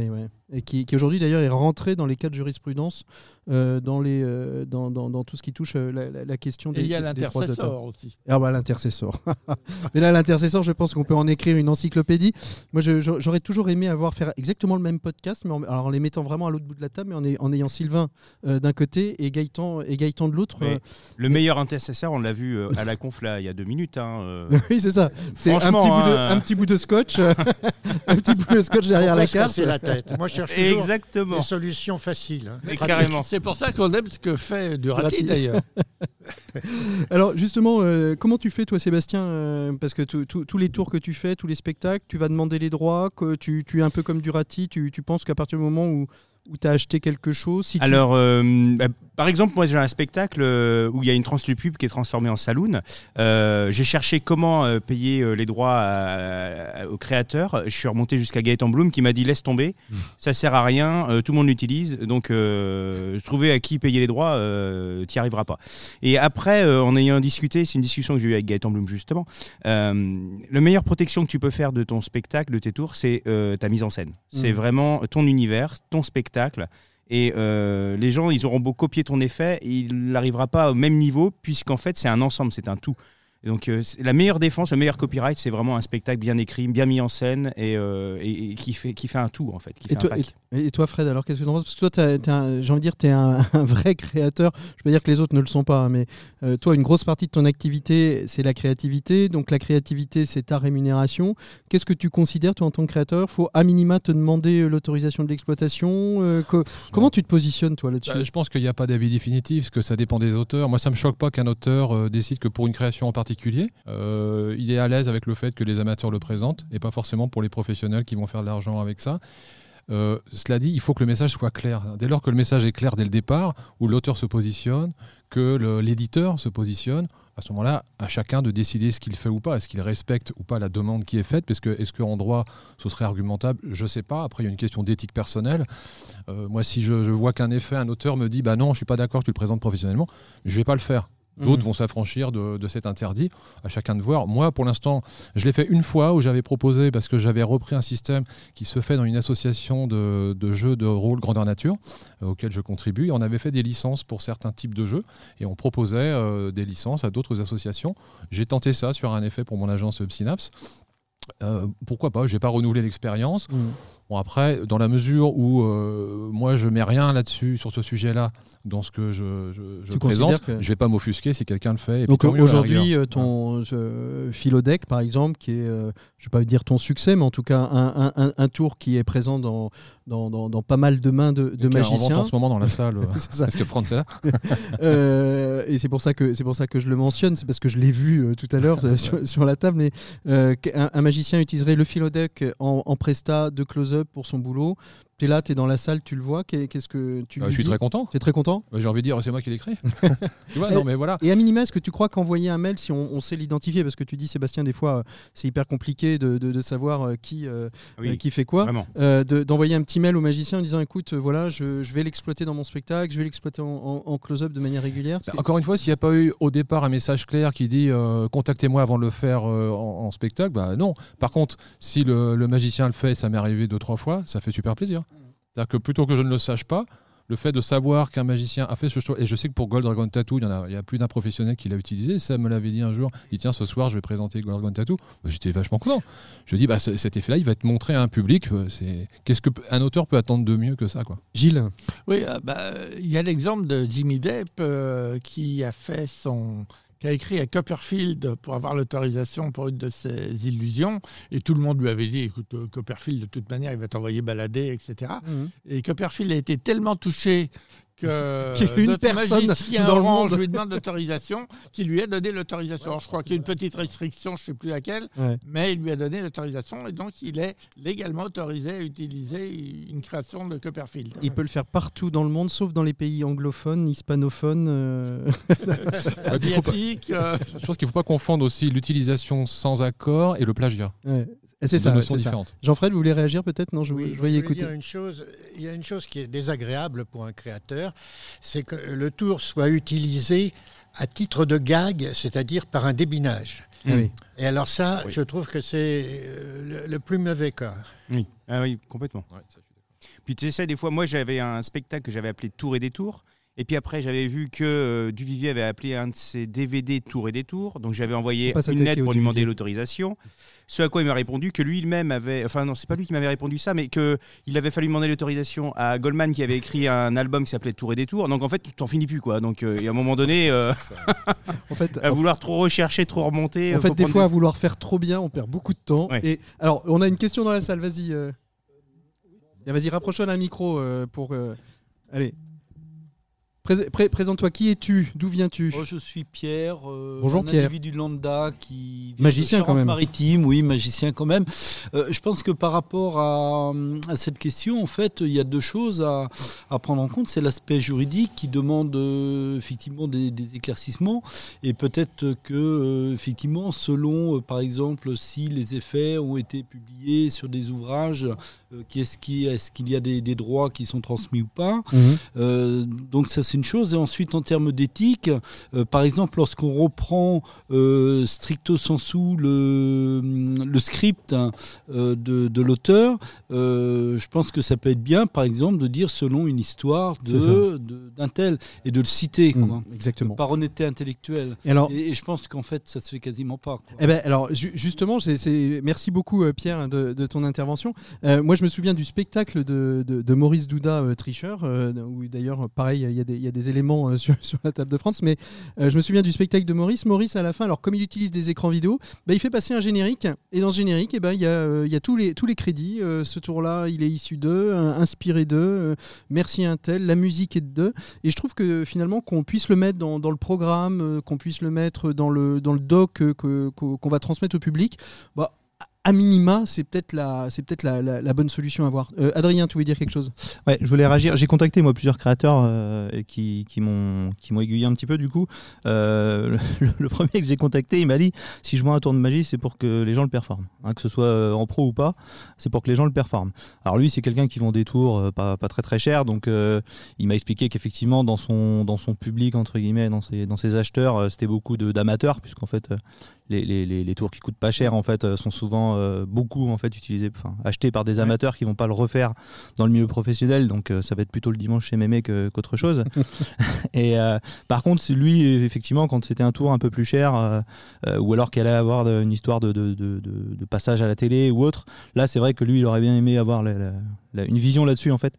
et ouais. Et qui, qui aujourd'hui d'ailleurs est rentré dans les cas de jurisprudence, euh, dans, les, euh, dans, dans, dans tout ce qui touche euh, la, la- la question des
Et il y a l'intercessor aussi.
Ah bah l'intercesseur. Mais là l'intercesseur, je pense qu'on peut en écrire une encyclopédie. Moi j'aurais toujours aimé avoir faire exactement le même podcast, mais en, alors en les mettant vraiment à l'autre bout de la table, mais en, ay- en ayant Sylvain euh, d'un côté et Gaëtan, et Gaëtan de l'autre. Euh,
Le meilleur intercesseur, on l'a vu à la conf là, il y a deux minutes. hein, euh.
oui c'est ça. C'est un petit,
Franchement,
bout de,
hein,
un petit bout de scotch, un petit bout de scotch derrière
Pourquoi
la carte.
la tête Moi, je cherche toujours
Exactement.
des solutions faciles. hein.
Mais carrément.
C'est pour ça qu'on aime ce que fait Durati d'ailleurs.
Alors justement, euh, comment tu fais toi Sébastien euh, Parce que tous les tours que tu fais, tous les spectacles, tu vas demander les droits, que tu, tu es un peu comme Durati, tu, tu penses qu'à partir du moment où, où tu as acheté quelque chose, si tu-
Alors, euh, bah, par exemple, moi j'ai un spectacle euh, où il y a une translupub qui est transformée en saloon. Euh, j'ai cherché comment euh, payer euh, les droits à- à- au créateur. Je suis remonté jusqu'à Gaëtan Bloom qui m'a dit laisse tomber, ça sert à rien, euh, tout le monde l'utilise, donc euh, trouver à qui payer les droits, euh, t'y arriveras pas. Et après, euh, en ayant discuté, c'est une discussion que j'ai eue avec Gaëtan Bloom justement, euh, la meilleure protection que tu peux faire de ton spectacle, de tes tours, c'est euh, ta mise en scène. C'est
Mhm.
vraiment ton univers, ton spectacle. Et euh, les gens, ils auront beau copier ton effet, il n'arrivera pas au même niveau, puisqu'en fait, c'est un ensemble, c'est un tout. Et donc, euh, la meilleure défense, le meilleur copyright, c'est vraiment un spectacle bien écrit, bien mis en scène et, euh, et- et qui, fait, qui fait un tout, en fait. Qui
Et
fait un pack.
Et- toi, Fred, alors qu'est-ce que tu en penses? Parce que toi, j'ai envie de dire, tu es un, vrai créateur. Je peux dire que les autres ne le sont pas, hein, mais euh, toi, une grosse partie de ton activité, c'est la créativité. Donc, la créativité, c'est ta rémunération. Qu'est-ce que tu considères, toi, en tant que créateur? Faut à minima te demander euh, l'autorisation de l'exploitation euh, co- Comment tu te positionnes, toi, là-dessus?
Bah, je pense qu'il n'y a pas d'avis définitif, parce que ça dépend des auteurs. Moi, ça me choque pas qu'un auteur décide que pour une création en particulier, il est à l'aise avec le fait que les amateurs le présentent, et pas forcément pour les professionnels qui vont faire de l'argent avec ça. Euh, cela dit, il faut que le message soit clair. Dès lors que le message est clair dès le départ, où l'auteur se positionne, que l'éditeur se positionne, à ce moment-là, à chacun de décider ce qu'il fait ou pas. Est-ce qu'il respecte ou pas la demande qui est faite? Parce est-ce qu'en droit, ce serait argumentable? Je ne sais pas. Après, il y a une question d'éthique personnelle. Euh, moi, si je, vois qu'un effet, un auteur me dit bah non, je suis pas d'accord tu le présentes professionnellement, je vais pas le faire. D'autres
Mhm.
vont s'affranchir de, de cet interdit. À chacun de voir. Moi, pour l'instant, je l'ai fait une fois où j'avais proposé, parce que j'avais repris un système qui se fait dans une association de, de jeux de rôle grandeur nature, euh, auquel je contribue. Et on avait fait des licences pour certains types de jeux. Et on proposait euh, des licences à d'autres associations. J'ai tenté ça sur un effet pour mon agence Synapse. Euh, pourquoi pas J'ai pas renouvelé l'expérience.
Mhm.
Bon après, dans la mesure où euh, moi je mets rien là-dessus sur ce sujet-là, dans ce que je, je- je présente,
que-
je vais pas m'offusquer si quelqu'un le fait. et
Donc aujourd'hui, euh, ton Philodec, par exemple, qui est, euh, je ne vais pas dire ton succès, mais en tout cas un, un- un- un tour qui est présent dans, dans, dans- dans pas mal de mains de, de magiciens.
en ce moment dans la salle. euh. Parce que France est là.
Euh, et c'est pour ça que pour ça que je le mentionne, c'est parce que je l'ai vu euh, tout à l'heure sur, sur la table. Mais euh, qu'un- un, magicien utiliserait le philodec en, en presta de close-up pour son boulot. Tu es là, tu es dans la salle, tu le vois. qu'est- Qu'est-ce que tu
Bah, je suis
dis
très content.
Tu es très content?
Bah, J'ai envie de dire, c'est moi qui l'ai écrit. tu vois,
Et-
non mais voilà.
Et à minima, est-ce que tu crois qu'envoyer un mail, si on, on sait l'identifier, parce que tu dis Sébastien, des fois, euh, c'est hyper compliqué de, de- de savoir euh, qui, euh,
Oui,
qui fait quoi, de- d'envoyer un petit mail au magicien en disant écoute, voilà, je, je vais l'exploiter dans mon spectacle, je vais l'exploiter en, en- en close-up de manière régulière.
Bah, Encore une fois, s'il n'y a pas eu au départ un message clair qui dit euh, contactez-moi avant de le faire euh, en, en spectacle, bah non. Par contre, si le, le magicien le fait, ça m'est arrivé deux trois fois, ça fait super plaisir. C'est-à-dire que plutôt que je ne le sache pas, le fait de savoir qu'un magicien a fait ce choix, et je sais que pour Gold Dragon Tattoo, il y, en a, il y a plus d'un professionnel qui l'a utilisé. Ça me l'avait dit un jour. Il dit tiens, ce soir, je vais présenter Gold Dragon Tattoo. Bah, J'étais vachement content. Je dis bah, ce- cet effet-là, il va être montré à un public. euh, C'est qu'est-ce que un auteur peut attendre de mieux que ça, quoi.
Gilles,
Oui, euh, bah, il y a l'exemple de Jimmy Depp euh, qui a fait son qui a écrit à Copperfield pour avoir l'autorisation pour une de ses illusions. Et tout le monde lui avait dit écoute euh, Copperfield de toute manière il va t'envoyer balader etc et Copperfield a été tellement touché que
Qu'il y a une
notre
personne
magicien
dans le monde.
lui demande l'autorisation qu'il lui a donné l'autorisation Alors, je crois qu'il y a une petite restriction je ne sais plus laquelle
Ouais.
mais il lui a donné l'autorisation et donc il est légalement autorisé à utiliser une création de Copperfield
il peut le faire partout dans le monde, sauf dans les pays anglophones, hispanophones. euh.
Ouais, il faut pas-
asiatique. euh,
je pense qu'il ne faut pas confondre aussi l'utilisation sans accord et le plagiat.
Ouais. C'est ça. Jean-Fred, vous voulez réagir peut-être? Non, je,
Oui,
je
voulais
écouter.
dire une chose. Il y a une chose qui est désagréable pour un créateur, c'est que le tour soit utilisé à titre de gag, c'est-à-dire par un débinage.
Ah oui.
Et alors ça,
Oui.
je trouve que c'est euh, le, le plus mauvais cas.
Oui, ah oui complètement. Puis tu sais, des fois, moi j'avais un spectacle que j'avais appelé Tour et Détour. Et puis après, j'avais vu que euh, Duvivier avait appelé un de ses DVD Tour et Détour. Donc j'avais envoyé une lettre pour lui demander l'autorisation. Ce à quoi il m'a répondu que lui-même avait. Enfin, non, c'est pas lui qui m'avait répondu ça, mais qu'il avait fallu demander l'autorisation à Goldman qui avait écrit un album qui s'appelait Tour et Détour. Donc en fait, tu t'en finis plus, quoi. Donc euh, et à un moment donné, euh,
En fait,
à vouloir trop rechercher, trop remonter.
En fait, des fois, à vouloir faire trop bien, on perd beaucoup de temps.
Ouais.
Et alors, on a une question dans la salle. Vas-y. euh. Vas-y, rapproche-toi d'un micro euh, pour. euh, Allez. Pré- pré- Présente-toi, qui es-tu? D'où viens-tu?
Moi, je suis Pierre, euh,
Bonjour,
un
Pierre.
individu lambda qui vient
Magicien,
de
quand même.
Maritime, oui, magicien quand même. Euh, je pense que par rapport à, à cette question, en fait, il y a deux choses à, à prendre en compte. C'est l'aspect juridique qui demande euh, effectivement des, des éclaircissements et peut-être que euh, effectivement, selon, par exemple, si les effets ont été publiés sur des ouvrages, euh, est-ce qu'il y a des, des droits qui sont transmis ou pas
Mhm.
euh, donc ça c'est une chose. Et ensuite en termes d'éthique, euh, par exemple lorsqu'on reprend euh, stricto sensu le, le script hein, de, de l'auteur, je pense que ça peut être bien par exemple de dire selon une histoire d'un tel et de le citer quoi.
Mm, Exactement.
Par honnêteté intellectuelle.
Et alors,
Et, et je pense qu'en fait ça se fait quasiment pas. quoi.
Eh ben, alors, ju- justement, c'est- merci beaucoup, Pierre, de, de ton intervention. Moi, je me souviens du spectacle de, Maurice Douda, euh, tricheur, euh, où d'ailleurs, pareil, il y, a des- éléments euh, sur, la table de France, mais euh, je me souviens du spectacle de Maurice. Maurice, à la fin, alors comme il utilise des écrans vidéo, bah, il fait passer un générique, et dans ce générique, eh ben, il y a, tous, les, crédits. Ce tour-là, il est issu d'eux, inspiré d'eux, merci un tel, la musique est d'eux. Et je trouve que finalement, qu'on puisse le mettre dans, le programme, qu'on puisse le mettre dans le, dans le doc qu'on va transmettre au public, bah, à minima, c'est peut-être la, c'est peut-être la, la- bonne solution à avoir. Euh, Adrien, tu voulais dire quelque chose?
Ouais, je voulais réagir. J'ai contacté moi plusieurs créateurs euh, qui, qui m'ont qui m'ont aiguillé un petit peu du coup. Euh, le, premier que j'ai contacté, il m'a dit si je vois un tour de magie, c'est pour que les gens le performent, Hein, que ce soit euh, en pro ou pas, c'est pour que les gens le performent. Alors lui, c'est quelqu'un qui vend des tours pas, pas très très chers, donc il m'a expliqué qu'effectivement dans son dans son public entre guillemets, dans ses dans ses acheteurs, c'était beaucoup d'amateurs puisqu'en fait les, les, les, les tours qui coûtent pas cher en fait sont souvent euh, beaucoup en fait utilisés, enfin achetés par des amateurs qui vont pas le refaire dans le milieu professionnel, donc euh, ça va être plutôt le dimanche chez Mémé qu'autre chose. et euh, par contre, lui, effectivement, quand c'était un tour un peu plus cher, ou alors qu'elle allait avoir une histoire de, de, de- de- de passage à la télé ou autre, là, c'est vrai que lui, il aurait bien aimé avoir la- la- la- une vision là-dessus, en fait.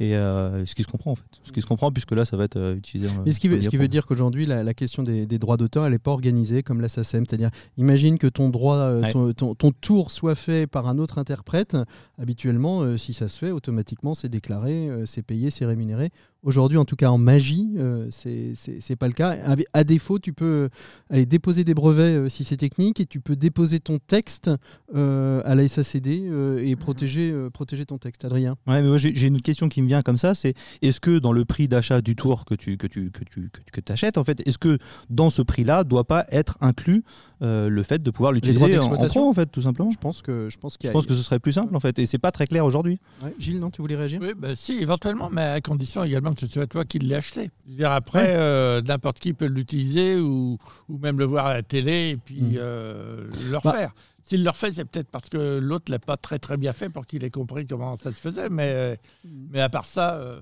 Et euh, ce qui se comprend, en fait. Ce qui se comprend, puisque là, ça va être euh, utilisé.
Mais ce qui veut, ce qui veut dire qu'aujourd'hui, la, la question des, des droits d'auteur, elle n'est pas organisée comme la SACEM. C'est-à-dire, imagine que ton droit, euh,
Ouais.
ton, ton- ton tour soit fait par un autre interprète. Habituellement, si ça se fait, automatiquement, c'est déclaré, c'est payé, c'est rémunéré. Aujourd'hui, en tout cas en magie, euh, c'est c'est pas le cas. À, à défaut, tu peux aller déposer des brevets euh, si c'est technique et tu peux déposer ton texte euh, à la SACD euh, et protéger, euh, protéger ton texte. Adrien
Ouais, mais moi j'ai j'ai une question qui me vient comme ça, c'est est-ce que dans le prix d'achat du tour que tu que tu que tu que tu achètes en fait, est-ce que dans ce prix-là doit pas être inclus euh, le fait de pouvoir l'utiliser en, en pro en fait tout simplement?
Je pense que je pense qu'il y
Je
a-
pense que ce serait plus simple en fait et c'est pas très clair aujourd'hui.
Ouais, Gilles, non, tu voulais réagir?
Oui, bah, si, éventuellement, mais à condition également que ce soit toi qui l'aies acheté. Je veux dire, après, euh, n'importe qui peut l'utiliser ou, ou même le voir à la télé et puis
Mm.
euh, le
Bah.
refaire. S'il le refait, c'est peut-être parce que l'autre l'a pas très très bien fait pour qu'il ait compris comment ça se faisait. Mais, euh, mais à part ça, euh,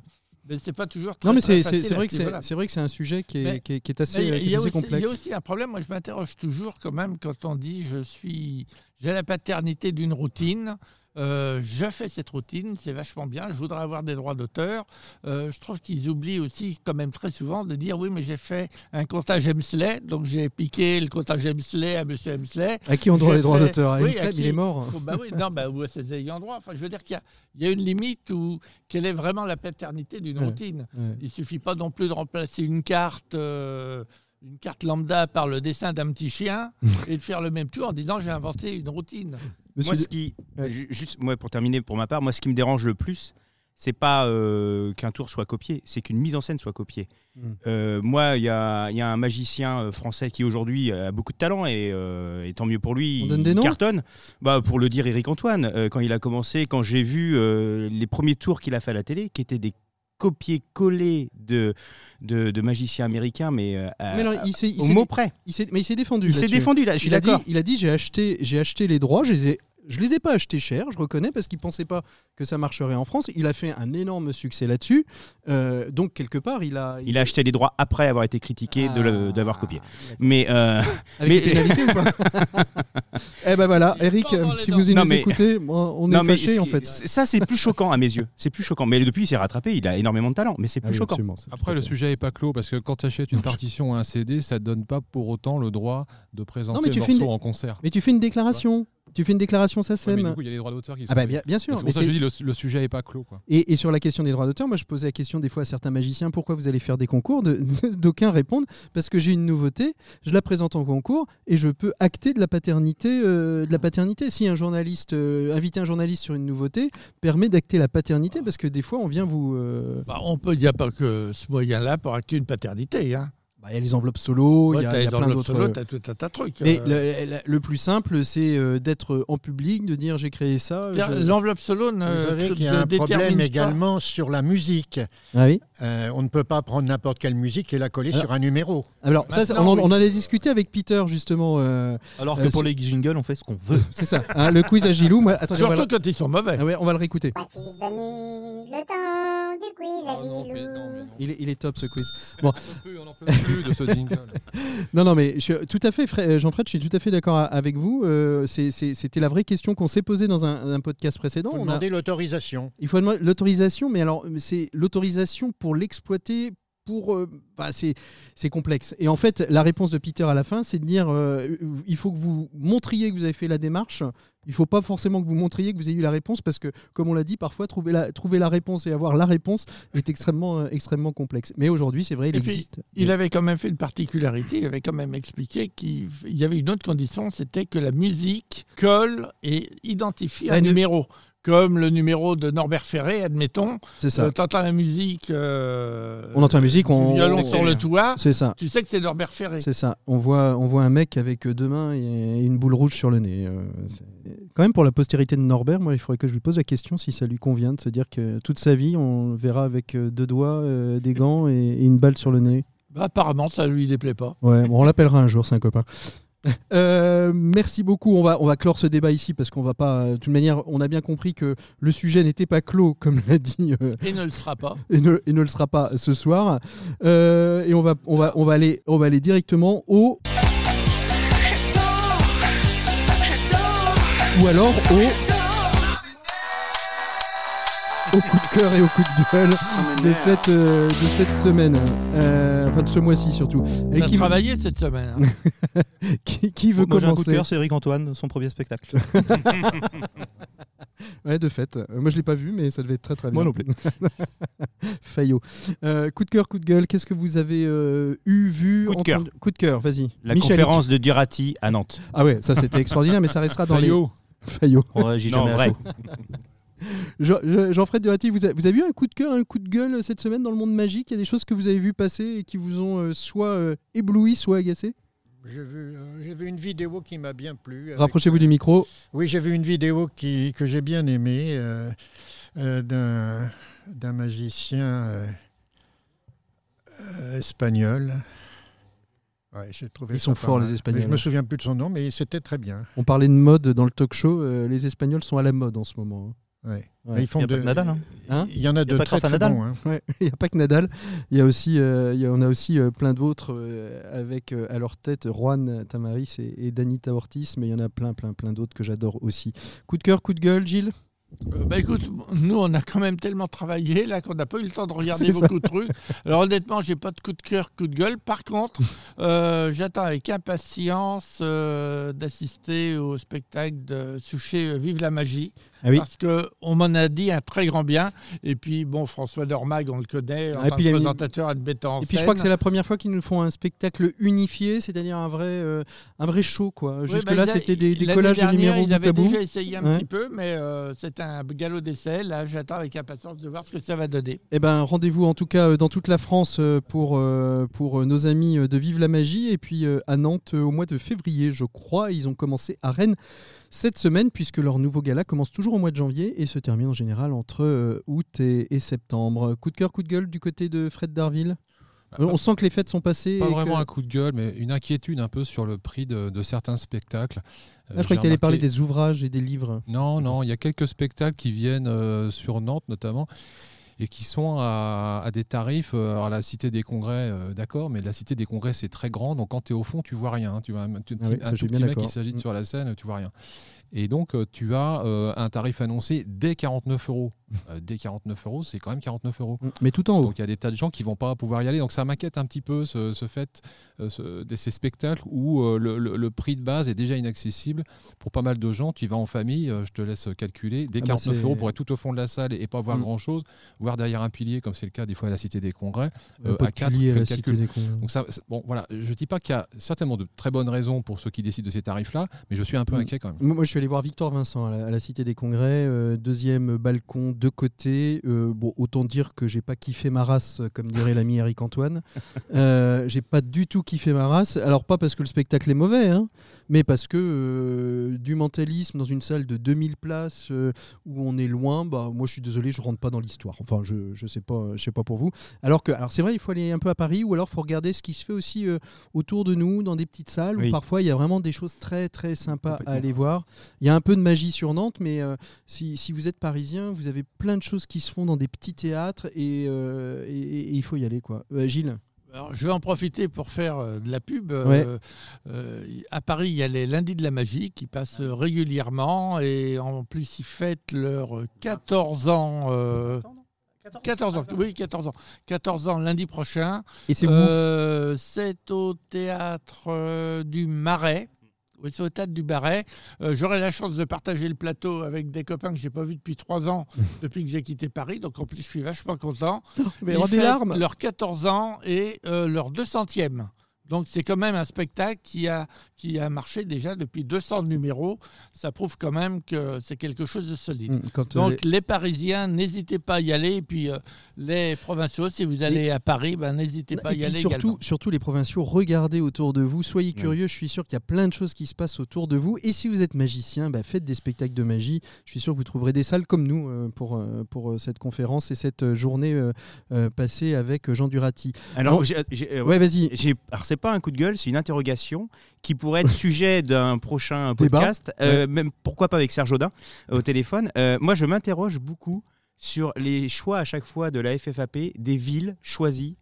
mais c'est pas toujours très,
Non, mais c'est c'est vrai
ce
c'est c'est vrai que c'est un sujet qui est,
Mais-
qui est, qui est
Mais
assez,
y a-
qui est assez
aussi, il y a
complexe.
aussi un problème. Moi, je m'interroge toujours quand même quand on dit je suis, j'ai la paternité d'une routine. Euh, je fais cette routine, c'est vachement bien. Je voudrais avoir des droits d'auteur. Euh, je trouve qu'ils oublient aussi, quand même très souvent, de dire oui, mais j'ai fait un comptage Hemsley, donc j'ai piqué le comptage Hemsley à Monsieur Hemsley.
À qui on doit les droits d'auteur? À
Oui,
Hemsley,
à
il est mort.
Oh, bah oui, non, bah, ou à ses ayants droit. Enfin, je veux dire qu'il y a, il y a une limite où quelle est vraiment la paternité d'une
Ouais.
routine.
Ouais.
Il suffit pas non plus de remplacer une carte, euh, une carte lambda par le dessin d'un petit chien et de faire le même tour en disant j'ai inventé une routine.
Monsieur
Moi, ce qui,
Ouais.
juste, moi, pour terminer, pour ma part, moi, ce qui me dérange le plus, c'est pas euh, qu'un tour soit copié, c'est qu'une mise en scène soit copiée.
Mm.
Euh, moi, il y a, y a un magicien euh, français qui aujourd'hui a beaucoup de talent et, euh, et tant mieux pour lui,
On donne des noms
cartonne. Bah, pour le dire, Eric Antoine, quand il a commencé, quand j'ai vu les premiers tours qu'il a fait à la télé, qui étaient des copier-coller de, de, de magiciens américains, mais, euh,
Mais alors, il
au mot près.
il mais il s'est défendu.
Il s'est défendu là, je suis
il a dit,
d'accord.
il a dit j'ai acheté, j'ai acheté les droits, je les ai, je les ai pas achetés cher, je reconnais, parce qu'il pensait pas que ça marcherait en France. Il a fait un énorme succès là-dessus. Euh, donc quelque part, il a,
Il a acheté les droits après avoir été critiqué
Ah,
d'avoir copié. Mais euh,
avec
mais-
les pénalités ou pas Eh ben voilà,
Il est
Eric, si vous
Non,
nous
mais-
écoutez, on est
non, mais
fâchés
ce
en fait.
Ça, c'est plus choquant à mes yeux. C'est plus choquant. Mais depuis, il s'est rattrapé. Il a énormément de talent. Mais c'est
Ah
plus
oui,
choquant.
Après, le sujet n'est pas clos parce que quand tu achètes une partition ou un CD, ça ne donne pas pour autant le droit de présenter
mais tu
le
fais une-
morceau en concert.
Mais tu fais une déclaration. Tu fais une déclaration
Ouais, mais
SACEM
du coup, il y a les droits d'auteur qui sont.
Ah bah
payés.
bien, bien sûr.
C'est
mais
pour ça que je dis le, le sujet n'est pas clos. Quoi.
Et, et sur la question des droits d'auteur, moi je posais la question des fois à certains magiciens pourquoi vous allez faire des concours De- D'aucuns répondent parce que j'ai une nouveauté, je la présente en concours et je peux acter de la paternité. euh, de la paternité. Si un journaliste, euh, inviter un journaliste sur une nouveauté permet d'acter la paternité parce que des fois on vient vous. euh,
Bah, on peut, il n'y a pas que ce moyen-là pour acter une paternité. Hein.
Bah, Il y a les enveloppes solo, il
Ouais,
y a, il y a
les
plein
enveloppes
d'autres.
solo,
euh,
t'as tout un tas de trucs.
Mais
euh.
le, le- le plus simple, c'est euh, d'être en public, de dire j'ai créé ça. Je-
L'enveloppe solo ne
Vous savez
ne
qu'il y a un problème
pas-
également sur la musique.
Ah oui.
Euh, on ne peut pas prendre n'importe quelle musique et la coller
Alors-
sur un numéro.
Alors, ça, on, en,
oui.
on allait discuter avec Peter justement. euh,
Alors
Euh,
que pour
sur-
les jingles, on fait ce qu'on veut.
c'est ça, hein, le quiz à Gilou. Moi, va,
Surtout quand ils sont mauvais.
ah ouais, on va le réécouter.
Le temps du quiz à Gilou.
Il est, il top ce quiz.
On n'en peut plus, on n'en peut plus de ce jingle.
Non, non, mais je suis tout à fait, Fred- Jean-Fred, je suis tout à fait d'accord a- avec vous. Euh, C'était la vraie question qu'on s'est posée dans un, un podcast précédent.
Il faut
On a-
demander l'autorisation.
il faut demander l'autorisation, mais alors c'est l'autorisation pour l'exploiter. Pour, euh, c'est c'est complexe. Et en fait, la réponse de Peter à la fin, c'est de dire euh, il faut que vous montriez que vous avez fait la démarche. Il faut pas forcément que vous montriez que vous ayez eu la réponse parce que, comme on l'a dit, parfois trouver la, trouver la réponse et avoir la réponse est extrêmement, euh, extrêmement complexe. Mais aujourd'hui, c'est vrai, il
Et puis,
existe.
Il avait quand même fait une particularité, il avait quand même expliqué qu'il il y avait une autre condition, c'était que la musique colle et identifie un numéro. Comme le numéro de Norbert Ferré, admettons.
C'est ça.
Euh, T'entends la musique. euh,
On entend la musique, on-
violon
on-
sur le toit.
C'est ça.
Tu sais que c'est Norbert Ferré.
C'est ça. On voit, on voit un mec avec deux mains et une boule rouge sur le nez. Euh, Quand même, pour la postérité de Norbert, moi, il faudrait que je lui pose la question si ça lui convient de se dire que toute sa vie, on le verra avec euh, deux doigts, euh, des gants et, et une balle sur le nez.
Bah, apparemment, ça lui déplaît pas.
Ouais, bon, on l'appellera un jour, c'est un copain. Euh, merci beaucoup. On va, on va clore ce débat ici parce qu'on va pas. euh, De toute manière, on a bien compris que le sujet n'était pas clos, comme l'a dit euh,
Et ne le sera pas.
et ne, et ne le sera pas ce soir. Euh, et on va, on, va, on, va aller, on va aller directement au. Ou alors au. Au coup de cœur et au coup de gueule de cette, euh, de cette semaine. Euh, enfin, de ce mois-ci surtout. Et
T'as
qui,
travaillé cette semaine. hein.
qui, qui veut
Moi j'ai un coup de
commencer
cœur, c'est Eric Antoine, son premier spectacle.
Ouais, de fait. Euh, Moi, je l'ai pas vu, mais ça devait être très très bien.
Moi non plus.
Fayot. Euh, coup de cœur, coup de gueule. Qu'est-ce que vous avez euh, eu, vu,
Coup de cœur.
Coup de cœur, vas-y.
La
Michalik.
conférence de Durati à Nantes.
Ah ouais, ça c'était extraordinaire, mais ça restera dans
Fayot.
les. Fayot.
Ouais, j'y ai
Non,
jamais
vrai.
Jean-Fred Durati, vous, avez eu un coup de cœur, un coup de gueule cette semaine dans le monde magique? Il y a des choses que vous avez vu passer et qui vous ont euh, soit euh, ébloui, soit agacé?
J'ai vu, euh, j'ai vu une vidéo qui m'a bien plu.
Rapprochez-vous
euh,
du micro.
Oui, j'ai vu une vidéo qui, que j'ai bien aimée euh, euh, d'un, magicien espagnol. Ouais, j'ai trouvé
Ils sont forts,
mal.
les Espagnols.
Mais je me souviens plus de son nom, mais c'était très bien.
On parlait de mode dans le talk show. les Espagnols sont à la mode en ce moment.
Ouais.
Ouais.
Mais ils font
Y a pas
de-
que Nadal, hein.
Hein
Il y en a
Y a
de
pas que
très,
Nadal.
bons. hein.
Ouais, il n'y a pas que Nadal. Il y a aussi, euh, il y en a aussi euh, plein d'autres euh, avec euh, à leur tête Juan Tamaris et, et Danita Ortiz, mais il y en a plein, plein, plein d'autres que j'adore aussi. Coup de cœur, coup de gueule, Gilles?
Euh, bah écoute, nous on a quand même tellement travaillé là qu'on n'a pas eu le temps de regarder
ça.
beaucoup de trucs. Alors honnêtement, j'ai pas de coup de cœur, coup de gueule. Par contre, euh, j'attends avec impatience euh, d'assister au spectacle de Souchet Vive la magie.
Ah oui.
Parce que on m'en a dit un très grand bien. Et puis bon, François Dormag, on le connaît en
Ah,
tant que présentateur de en
Et puis je crois que c'est la première fois qu'ils nous font un spectacle unifié, c'est-à-dire un vrai, euh, un vrai show. quoi.
Oui,
Jusque
bah,
c'était des, collages de
dernière,
numéros
Il
bout
avait
à bout.
déjà essayé un
Ouais.
petit peu, mais euh, c'est un galop d'essai. Là, j'attends avec impatience de voir ce que ça va donner.
Eh ben, rendez-vous en tout cas euh, dans toute la France pour, pour nos amis de Vive la Magie et puis à Nantes au mois de février, je crois. Ils ont commencé à Rennes cette semaine puisque leur nouveau gala commence toujours au mois de janvier et se termine en général entre euh, août et, et septembre. Coup de cœur, coup de gueule du côté de Fred Darville?
Ah,
Euh, On sent que les fêtes sont passées.
Pas vraiment
que-
un coup de gueule, mais une inquiétude un peu sur le prix de, de certains spectacles. Euh,
Ah, je crois
j'ai
que tu allais parler des ouvrages et des livres.
Non, non, il y a quelques spectacles qui viennent euh, sur Nantes notamment et qui sont à, à des tarifs. euh, alors la Cité des Congrès, euh, d'accord, mais la Cité des Congrès c'est très grand, donc quand tu es au fond, tu vois rien. hein. Tu vois un, tu-
Ah oui,
un tout petit mec qui s'agite
Mm.
sur la scène, tu vois rien. Et donc, euh, tu as euh, un tarif annoncé dès 49 euros. Euh, dès 49 euros, c'est quand même 49 euros.
Mais tout en haut.
Donc il y a des tas de gens qui vont pas pouvoir y aller. Donc ça m'inquiète un petit peu ce, ce fait euh, ce- de ces spectacles où le, le- le prix de base est déjà inaccessible pour pas mal de gens. Tu y vas en famille, je te laisse calculer. Dès
Ah bah
49
c'est-
euros pour être tout au fond de la salle et, et pas voir
Mm.
grand chose, voir derrière un pilier comme c'est le cas des fois à la Cité des Congrès.
Pas
à
de
4,
pilier la
le calcul.
des Congrès.
Donc ça, bon, voilà, je dis pas qu'il y a certainement de très bonnes raisons pour ceux qui décident de ces tarifs-là, mais je suis un peu
Mm.
inquiet quand même.
Moi, moi, je suis allé voir Victor Vincent à la, à la Cité des Congrès, euh, deuxième balcon de côté. Euh, bon, autant dire que j'ai pas kiffé ma race, comme dirait l'ami Eric Antoine. Euh, j'ai pas du tout kiffé ma race. Alors pas parce que le spectacle est mauvais, hein, mais parce que euh, du mentalisme dans une salle de 2000 places euh, où on est loin, bah moi je suis désolé, je rentre pas dans l'histoire. Enfin, je, je sais pas, je sais pas pour vous. Alors que, alors c'est vrai, il faut aller un peu à Paris ou alors faut regarder ce qui se fait aussi autour de nous dans des petites salles
Oui.
où parfois il y a vraiment des choses très très sympas à aller voir. Il y a un peu de magie sur Nantes, mais euh, si, si vous êtes parisien, vous avez plein de choses qui se font dans des petits théâtres et, euh, et- et il faut y aller quoi. Euh, Gilles.
Alors, je vais en profiter pour faire de la pub.
Ouais.
euh, à Paris, il y a les lundis de la magie qui passent régulièrement et en plus, ils fêtent leurs 14 ans. euh, 14 ans, oui, 14 ans. 14 ans lundi prochain.
Et c'est où
Euh, C'est au théâtre euh, du Marais. Oui, c'est au théâtre du Marais. Euh, J'aurai la chance de partager le plateau avec des copains que j'ai pas vus depuis trois ans, depuis que j'ai quitté Paris. Donc en plus, je suis vachement content.
Mais
Ils
des larmes.
Leurs 14 ans et euh, leur 200e. Donc c'est quand même un spectacle qui a, qui a marché déjà depuis 200 numéros. Ça prouve quand même que c'est quelque chose de solide.
Mm, Quand,
Donc les Parisiens, n'hésitez pas à y aller. Et puis euh, les provinciaux, si vous allez à Paris, ben, n'hésitez pas à y
puis
aller
surtout,
également.
surtout les provinciaux, regardez autour de vous, soyez curieux. Je suis sûr qu'il y a plein de choses qui se passent autour de vous. Et si vous êtes magicien, bah, faites des spectacles de magie. Je suis sûr que vous trouverez des salles comme nous euh, pour, euh, pour cette conférence et cette journée euh, euh, passée avec Jean Durati.
Alors, j'ai-
Ouais, vas-y.
j'ai- alors c'est pas un coup de gueule, c'est une interrogation qui pourrait être sujet d'un prochain podcast, euh, même pourquoi pas avec Serge Audin euh, au téléphone. Euh, moi, je m'interroge beaucoup sur les choix à chaque fois de la FFAP des villes choisies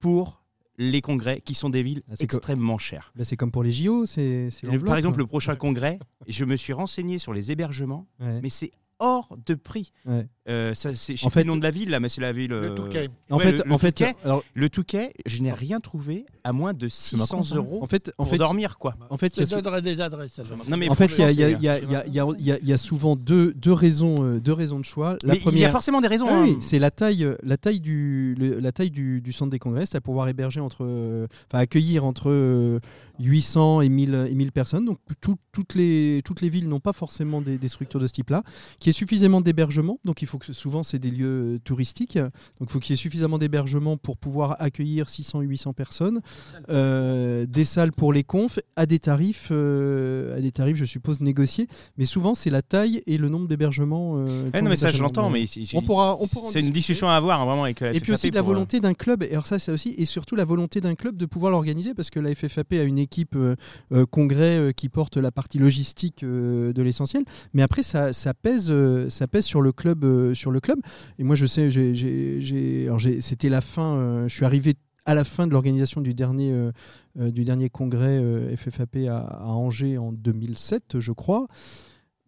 pour les congrès, qui sont des villes
Ah,
extrêmement chères.
Bah, c'est comme pour les JO. C'est,
par exemple, le prochain congrès, je me suis renseigné sur les hébergements,
Ouais.
mais c'est hors de prix.
Ouais.
Euh, ça, c'est, je sais
En
plus
fait-
le nom de la ville là, mais c'est la ville.
Le
euh,
Touquet.
En
ouais,
fait,
le- le
en fait,
Touquet.
alors,
Le Touquet, je n'ai rien trouvé à moins de 600
Macron, ça
euros
en fait, en
pour
fait,
dormir quoi.
en fait, il y a
Je
sou-
donnerai des adresses.
Non, mais
en fait, il y a- il y a-
franchement,
il y a- il y a- il y a- il y a- il y a souvent deux, deux raisons, euh, deux raisons de choix. La
Mais il y a
première,
forcément des raisons.
Ah
hein.
oui, c'est la taille, euh, la taille du, le- la taille du, du centre des congrès, c'est à pouvoir héberger entre, euh, enfin accueillir entre euh, 800 et 1000, et 1000 personnes. Donc tout- toutes les, toutes les villes n'ont pas forcément des, des structures de ce type-là. Qu'il y ait suffisamment d'hébergement. Donc il faut que souvent c'est des lieux euh, touristiques. Donc il faut qu'il y ait suffisamment d'hébergement pour pouvoir accueillir 600 ou 800 personnes. Euh, des salles pour les confs à des tarifs, euh, à des tarifs je suppose négociés. Mais souvent c'est la taille et le nombre d'hébergements. nombre
non, mais ça je
d'hébergements.
l'entends,
Mais on pourra, on pourra en
c'est une discussion à avoir hein, vraiment avec la
Et puis aussi de la volonté d'un club, et alors ça c'est aussi, et surtout la volonté d'un club de pouvoir l'organiser, parce que la FFAP a une équipe congrès qui porte la partie logistique de l'essentiel, mais après ça, ça pèse, ça pèse sur le club, euh, sur le club. Et moi je sais, c'était la fin, euh, je suis arrivé à la fin de l'organisation du dernier, euh, du dernier congrès FFAP à, Angers en 2007, je crois.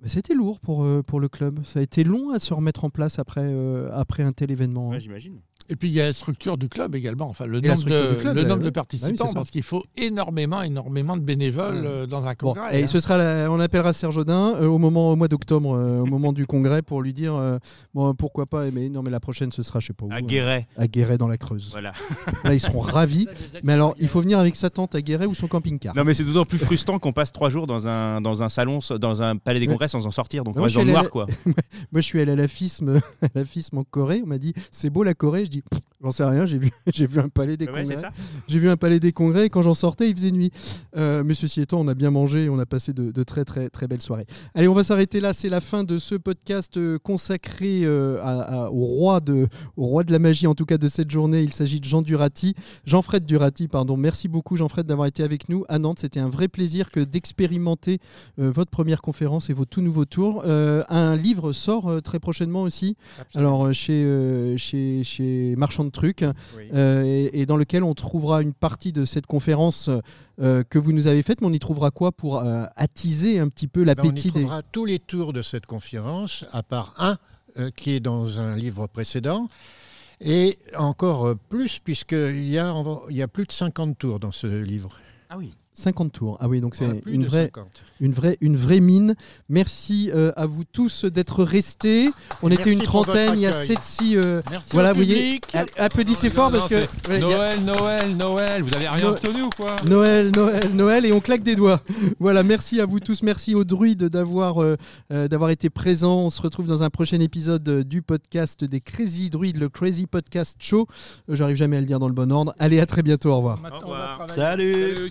C'était lourd pour, pour le club. Ça a été long à se remettre en place après, après un tel événement. hein.
J'imagine.
Et puis il y a la structure du club également, enfin le
Et
nombre,
structure
de,
du club,
le nombre
ouais.
de
oui, c'est
participants, parce qu'il faut énormément, énormément de bénévoles
Ouais.
euh, dans un
Bon,
congrès.
et
hein.
ce sera la- on appellera Serge Audin euh, au moment au mois d'octobre, euh, au moment du congrès, pour lui dire euh, bon, pourquoi pas. Mais non, mais la prochaine ce sera, je sais pas où.
À
euh,
Guéret.
à Guéret dans la Creuse.
Voilà.
Là, ils seront ravis. Mais alors, il faut venir avec sa tante à Guéret ou son camping-car.
Non, mais c'est d'autant plus frustrant qu'on passe trois jours dans un, dans un salon, dans un palais des
Ouais.
congrès sans en sortir. Donc
Moi,
on
je
reste dans
suis
le noir,
la-
quoi.
Moi, je suis allé à la FISM, à la FISM en Corée. On m'a dit c'est beau la Corée. Je dis you j'en sais rien. J'ai vu, j'ai vu un palais des
Ouais,
congrès.
ça.
J'ai vu un palais des congrès et quand j'en sortais, il faisait nuit. Euh, mais ceci étant, on a bien mangé et on a passé de, de très très très belles soirées. Allez, on va s'arrêter là. C'est la fin de ce podcast euh, consacré euh, à- à- au, roi de, au roi de la magie, en tout cas de cette journée. Il s'agit de Jean Durati, Jean-Fred Durati, pardon. Merci beaucoup Jean-Fred d'avoir été avec nous à Nantes. C'était un vrai plaisir que d'expérimenter euh, votre première conférence et vos tout nouveaux tours. Un livre sort très prochainement aussi. Alors chez, chez, chez Marchand de euh, et, et dans lequel on trouvera une partie de cette conférence euh, que vous nous avez faite, mais on y trouvera quoi pour euh, attiser un petit peu
Ben, on y
l'appétit des...
trouvera tous les tours de cette conférence, à part un euh, qui est dans un livre précédent. Et encore plus, puisqu'il y, a- il y a plus de 50 tours dans ce livre.
Ah oui.
50 tours. Ah oui, donc c'est une vraie,
50.
une, vraie, une vraie mine. Merci euh, à vous tous d'être restés. On était une trentaine, il y a
accueil.
7-6. euh,
Merci
voilà,
au
vous voyez, applaudissez
Non,
fort
non,
parce que. ouais, a-
Noël, Noël, Noël, vous avez rien
No-
retenu ou quoi?
Noël, Noël, Noël, et on claque des doigts. Voilà, merci à vous tous, merci aux druides d'avoir euh, euh, d'avoir été présents. On se retrouve dans un prochain épisode du podcast des Crazy Druides, le Crazy Podcast Show. J'arrive jamais à le dire dans le bon ordre. Allez, à très bientôt, au revoir.
Au revoir.
Salut
Salut,